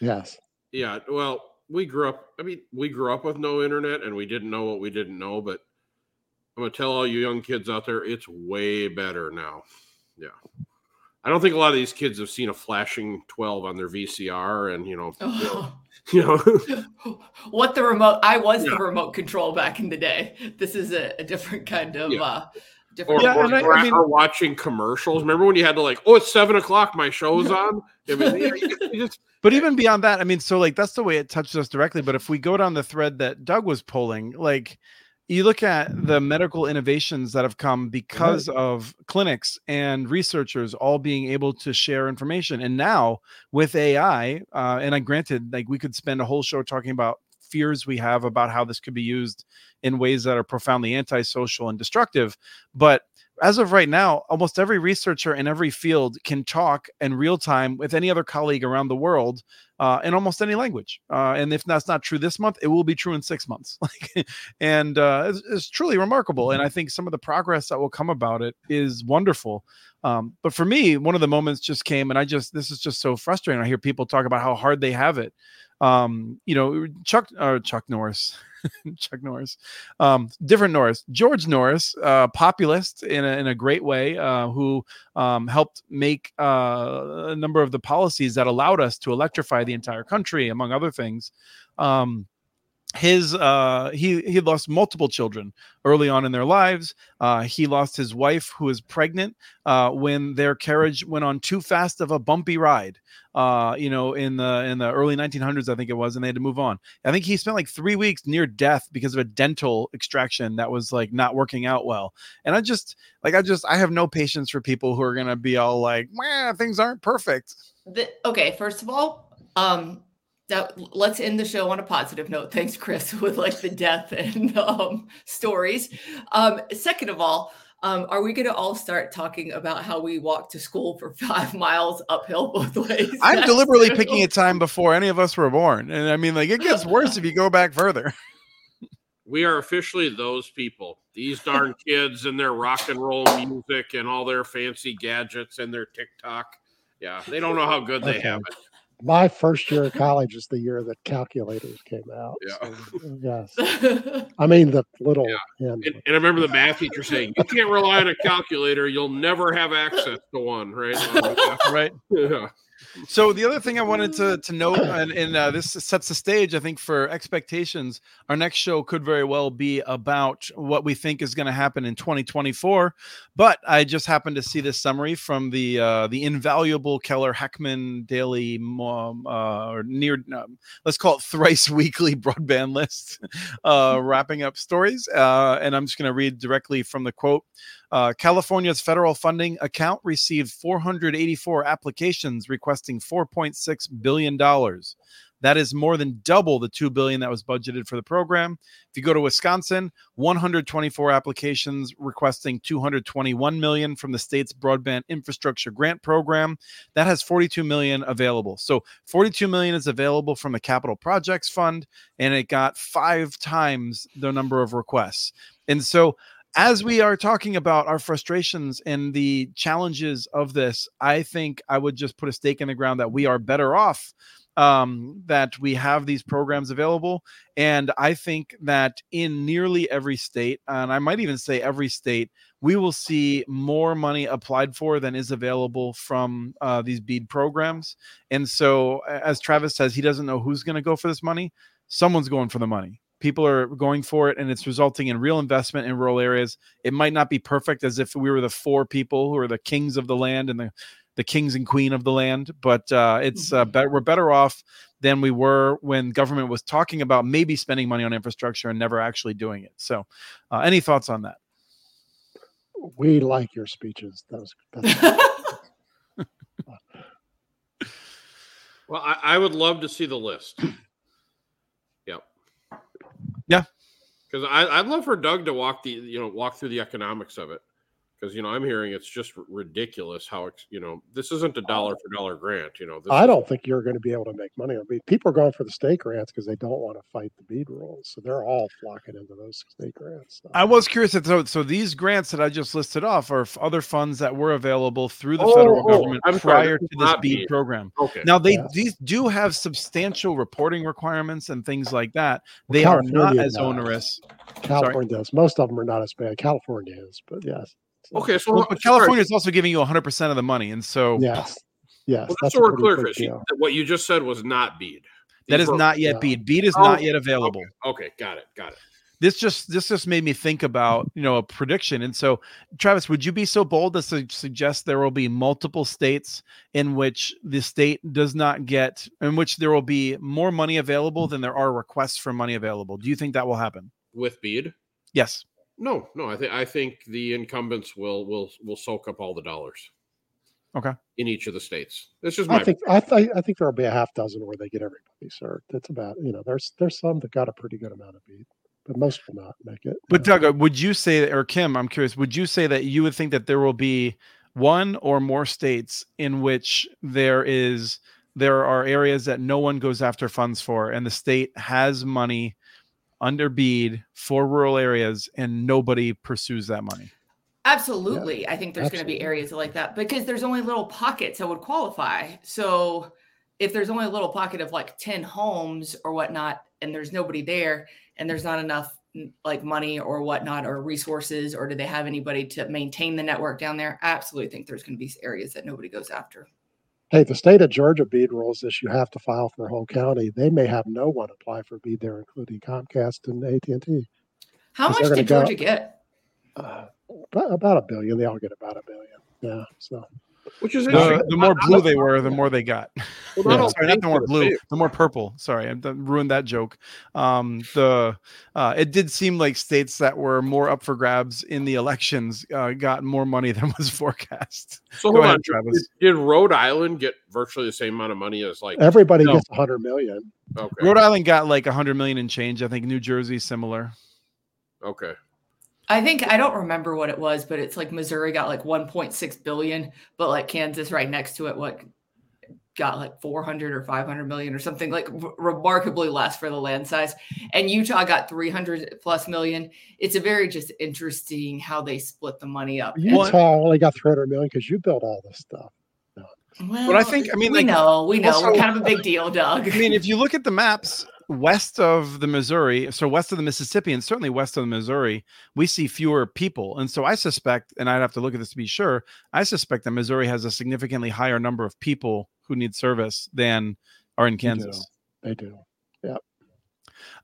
Yes. Yeah. Well, we grew up. I mean, we grew up with no internet, and we didn't know what we didn't know. But I'm gonna tell all you young kids out there, it's way better now. Yeah. I don't think a lot of these kids have seen a flashing 12 on their VCR, and you know, you know, what the remote i was Yeah. the remote control back in the day this is a, a different kind of Yeah. uh or, different Yeah, or, and I- or- I mean- or watching commercials. Remember when you had to like, oh, it's seven o'clock, my show's on. I mean, you, you just but even beyond that, I mean, so like that's the way it touches us directly. But if we go down the thread that Doug was pulling, like you look at the medical innovations that have come because of clinics and researchers all being able to share information, and now with AI, uh, and I granted, like we could spend a whole show talking about fears we have about how this could be used in ways that are profoundly antisocial and destructive, but as of right now, almost every researcher in every field can talk in real time with any other colleague around the world uh, in almost any language. Uh, and if that's not true this month, it will be true in six months. Like, and uh, it's, it's truly remarkable. And I think some of the progress that will come about it is wonderful. Um, but for me, one of the moments just came, and I just this is just so frustrating. I hear people talk about how hard they have it. Um, you know, Chuck or Chuck Norris. Chuck Norris, um, different Norris, George Norris, uh, populist in a, in a great way, uh, who um, helped make uh, a number of the policies that allowed us to electrify the entire country, among other things. Um, his uh he he lost multiple children early on in their lives. Uh he lost his wife who was pregnant uh when their carriage went on too fast of a bumpy ride uh you know in the in the early 1900s i think it was and they had to move on. I think he spent like three weeks near death because of a dental extraction that was like not working out well. And i just like i just i have no patience for people who are gonna be all like things aren't perfect. The, okay first of all um that let's end the show on a positive note thanks chris with like the death and um stories um second of all Um, are we going to all start talking about how we walk to school for five miles uphill both ways? I'm That's deliberately true. picking a time before any of us were born, and I mean, like it gets worse if you go back further. We are officially those people. These darn kids and their rock and roll music and all their fancy gadgets and their TikTok. Yeah, they don't know how good they Okay. have it. My first year of college is the year that calculators came out. Yeah. so, yes. I mean the little hand. And, and I remember the math teacher saying, "You can't rely on a calculator. You'll never have access to one." Right? right. yeah. So the other thing I wanted to to note, and, and uh, this sets the stage, I think, for expectations. Our next show could very well be about what we think is going to happen in 2024. But I just happened to see this summary from the uh, the invaluable Keller Heckman Daily, uh, or near, um, let's call it thrice weekly broadband list, uh, wrapping up stories. Uh, and I'm just going to read directly from the quote. Uh, California's federal funding account received 484 applications requesting 4.6 billion dollars. That is more than double the 2 billion that was budgeted for the program. If you go to Wisconsin, 124 applications requesting 221 million from the state's broadband infrastructure grant program. That has 42 million available. So 42 million is available from the capital projects fund and it got 5 times the number of requests. And so as we are talking about our frustrations and the challenges of this, I think I would just put a stake in the ground that we are better off um, that we have these programs available. And I think that in nearly every state, and I might even say every state, we will see more money applied for than is available from uh, these BEAD programs. And so, as Travis says, he doesn't know who's going to go for this money. Someone's going for the money people are going for it and it's resulting in real investment in rural areas it might not be perfect as if we were the four people who are the kings of the land and the the kings and queen of the land but uh it's uh, better we're better off than we were when government was talking about maybe spending money on infrastructure and never actually doing it. So uh, any thoughts on that? We like your speeches. That was that's, Well, I, I would love to see the list. Yeah. Because I'd love for Doug to walk the you know walk through the economics of it. Because you know I'm hearing it's just ridiculous how ex- you know this isn't a dollar for dollar grant. You know this I is- don't think you're going to be able to make money on BEAD. People are going for the state grants because they don't want to fight the BEAD rules. So they're all flocking into those state grants. So. i was curious if so, so these grants that i just listed off are other funds that were available through the Oh, federal oh, government I'm prior to this BEAD BEAD. program Okay. Now they Yeah. these do have substantial reporting requirements and things like that. Well, They are not as does. onerous. California does. Most of them are not as bad. California is, but yes. So, Okay. So Well, but California is also giving you 100% of the money, and so Yes. Yes. Well, that's just so we're clear, Chris, what you just said was not BEAD. that These is were- not yet yeah. BEAD. BEAD is Oh, not yet available. Okay, got it, got it. This just this just made me think about you know a prediction. And so, Travis, would you be so bold as to suggest there will be multiple states in which the state does not get, in which there will be more money available than there are requests for money available? Do you think that will happen? With BEAD. Yes. No, no. I think I think the incumbents will will will soak up all the dollars. Okay. In each of the states. That's just my. I think I, th- I think there'll be a half dozen where they get everybody served. That's about you know there's there's some that got a pretty good amount of BEAD, but most will not make it. But Uh, Doug, uh, would you say, or Kim, I'm curious, would you say that you would think that there will be one or more states in which there is there are areas that no one goes after funds for, and the state has money under BEAD for rural areas, and nobody pursues that money? Absolutely. I think there's going to be areas like that because there's only little pockets that would qualify. So if there's only a little pocket of like 10 homes or whatnot, and there's nobody there, and there's not enough mm, like money or whatnot or resources, or do they have anybody to maintain the network down there? I absolutely think there's going to be areas that nobody goes after. Hey, the state of Georgia BEAD rules this you have to file for a whole county. They may have no one apply for BEAD there, including Comcast and AT and T. How much did gonna go- Georgia get? Uh, about a billion. They all get about a billion. Yeah. So which is The, interesting. the more blue they were, the more they got. well, Yeah. Sorry, not the more blue, the more purple. Sorry, I done- ruined that joke. Um, the uh, it did seem like states that were more up for grabs in the elections uh, got more money than was forecast. So Go hold ahead, on, Travis. Did, did Rhode Island get virtually the same amount of money as like? everybody No. gets hundred million. Okay, Rhode Island got like a hundred million and change. I think New Jersey similar. okay. I think I don't remember what it was, but it's like Missouri got like 1.6 billion, but like Kansas right next to it, what got like 400 or 500 million or something like r- remarkably less for the land size. And Utah got 300 plus million. It's a very just interesting how they split the money up. Utah only got 300 million because you built all this stuff. Well, But I think- I mean, we like, know, we know, also- we're kind of a big deal, Doug. I mean, if you look at the maps west of the Missouri, so west of the Mississippi, and certainly west of the Missouri, we see fewer people. And so I suspect, and I'd have to look at this to be sure, I suspect that Missouri has a significantly higher number of people who need service than are in They do. Kansas. They do. Yeah.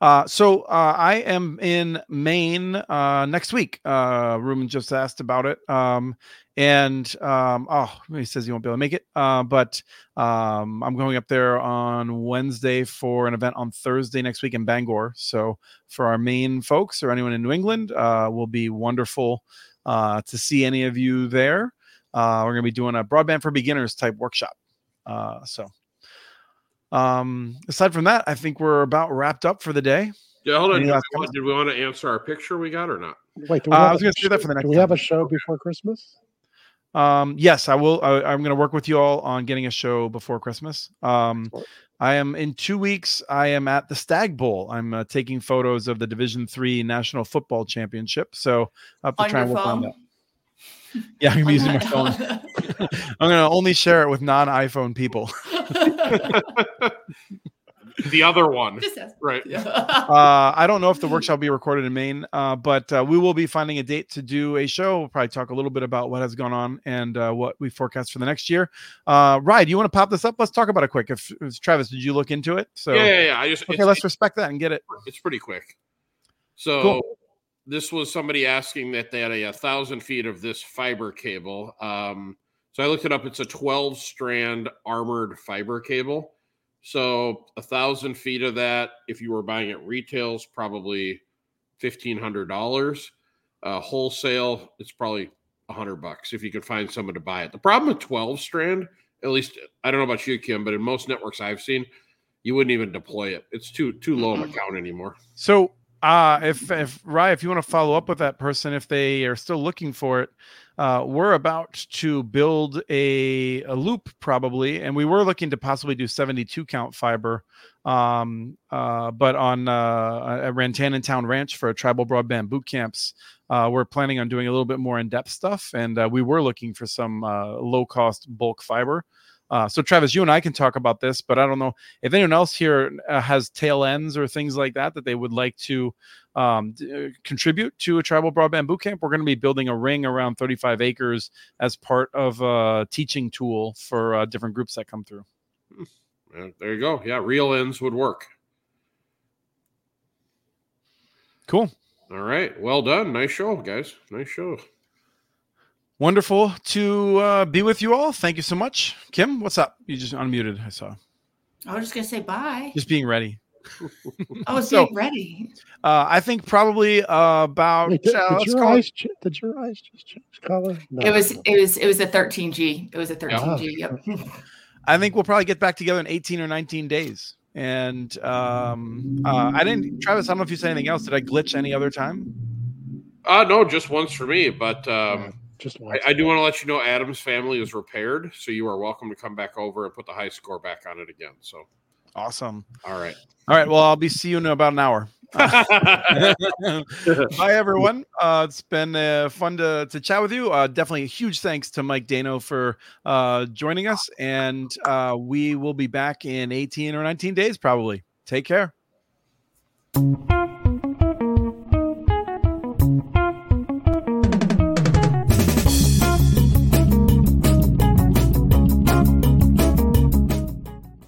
Uh, so uh, I am in Maine uh, next week. Uh, Ruben just asked about it. Um, and um, oh, he says he won't be able to make it. Uh, but um, I'm going up there on Wednesday for an event on Thursday next week in Bangor. So for our Maine folks or anyone in New England, uh, will be wonderful uh, to see any of you there. Uh, we're going to be doing a broadband for beginners type workshop. Uh, so um, aside from that, I think we're about wrapped up for the day. Yeah, hold on. Did we, last want, did we want to answer our picture we got or not? Wait, do we Uh, I was gonna say that for the next Do we have a show before Christmas? Um, yes, I will. I, I'm going to work with you all on getting a show before Christmas. Um, I am in two weeks. I am at the Stagg Bowl. I'm uh, taking photos of the Division Three National Football Championship. So I have to on try and work on that. Yeah, I'm using my phone. I'm going to only share it with non-iPhone people. The other one. Just. Right. Yeah. Uh, I don't know if the workshop will be recorded in Maine, uh, but uh, we will be finding a date to do a show. We'll probably talk a little bit about what has gone on and uh, what we forecast for the next year. Uh, Ryan, do you want to pop this up? Let's talk about it quick. If, if Travis, did you look into it? So yeah, yeah, yeah. I just okay, let's respect that and get it. it's pretty quick. So Cool. this was somebody asking that they had a, a thousand feet of this fiber cable. Um, so I looked it up. It's a 12 strand armored fiber cable. So a thousand feet of that, if you were buying it retail, is probably fifteen hundred dollars. Uh, wholesale, it's probably a hundred bucks if you could find someone to buy it. The problem with 12 strand, at least I don't know about you, Kim, but in most networks I've seen, you wouldn't even deploy it. It's too too low of a count anymore. So uh, if if Ryan, if you want to follow up with that person, if they are still looking for it, uh, we're about to build a, a loop probably, and we were looking to possibly do 72 count fiber, um, uh, but on uh, at Rantanen Town Ranch for a tribal broadband boot camps, uh, we're planning on doing a little bit more in depth stuff, and uh, we were looking for some uh, low cost bulk fiber. Uh, so Travis, you and I can talk about this, but I don't know if anyone else here uh, has tail ends or things like that that they would like to um, d- uh, contribute to a tribal broadband bootcamp. We're going to be building a ring around 35 acres as part of a teaching tool for uh, different groups that come through. Uh, there you go. Yeah, real ends would work. Cool. All right. Well done. Nice show, guys. Nice show. Wonderful to uh, be with you all. Thank you so much. Kim, what's up? You just unmuted. I saw. I was just gonna say bye. Just being ready. I was So- being ready. Uh, I think probably uh, about Wait, did, uh, did let's your call eyes ch- did your eyes just change color? No. It was it was it was a 13G. It was a 13G. Yep. I think we'll probably get back together in 18 or 19 days. And um, uh, I didn't, Travis. I don't know if you said anything else. Did I glitch any other time? Uh no, just once for me, but um just I. I do want to let you know Addams Family is repaired, so you are welcome to come back over and put the high score back on it again. So Awesome. all right. All right. Well, I'll be see you in about an hour. Bye, everyone. Uh, it's been uh, fun to, to chat with you. Uh, definitely a huge thanks to Mike Dano for uh, joining us. And uh, we will be back in 18 or 19 days, probably. Take care.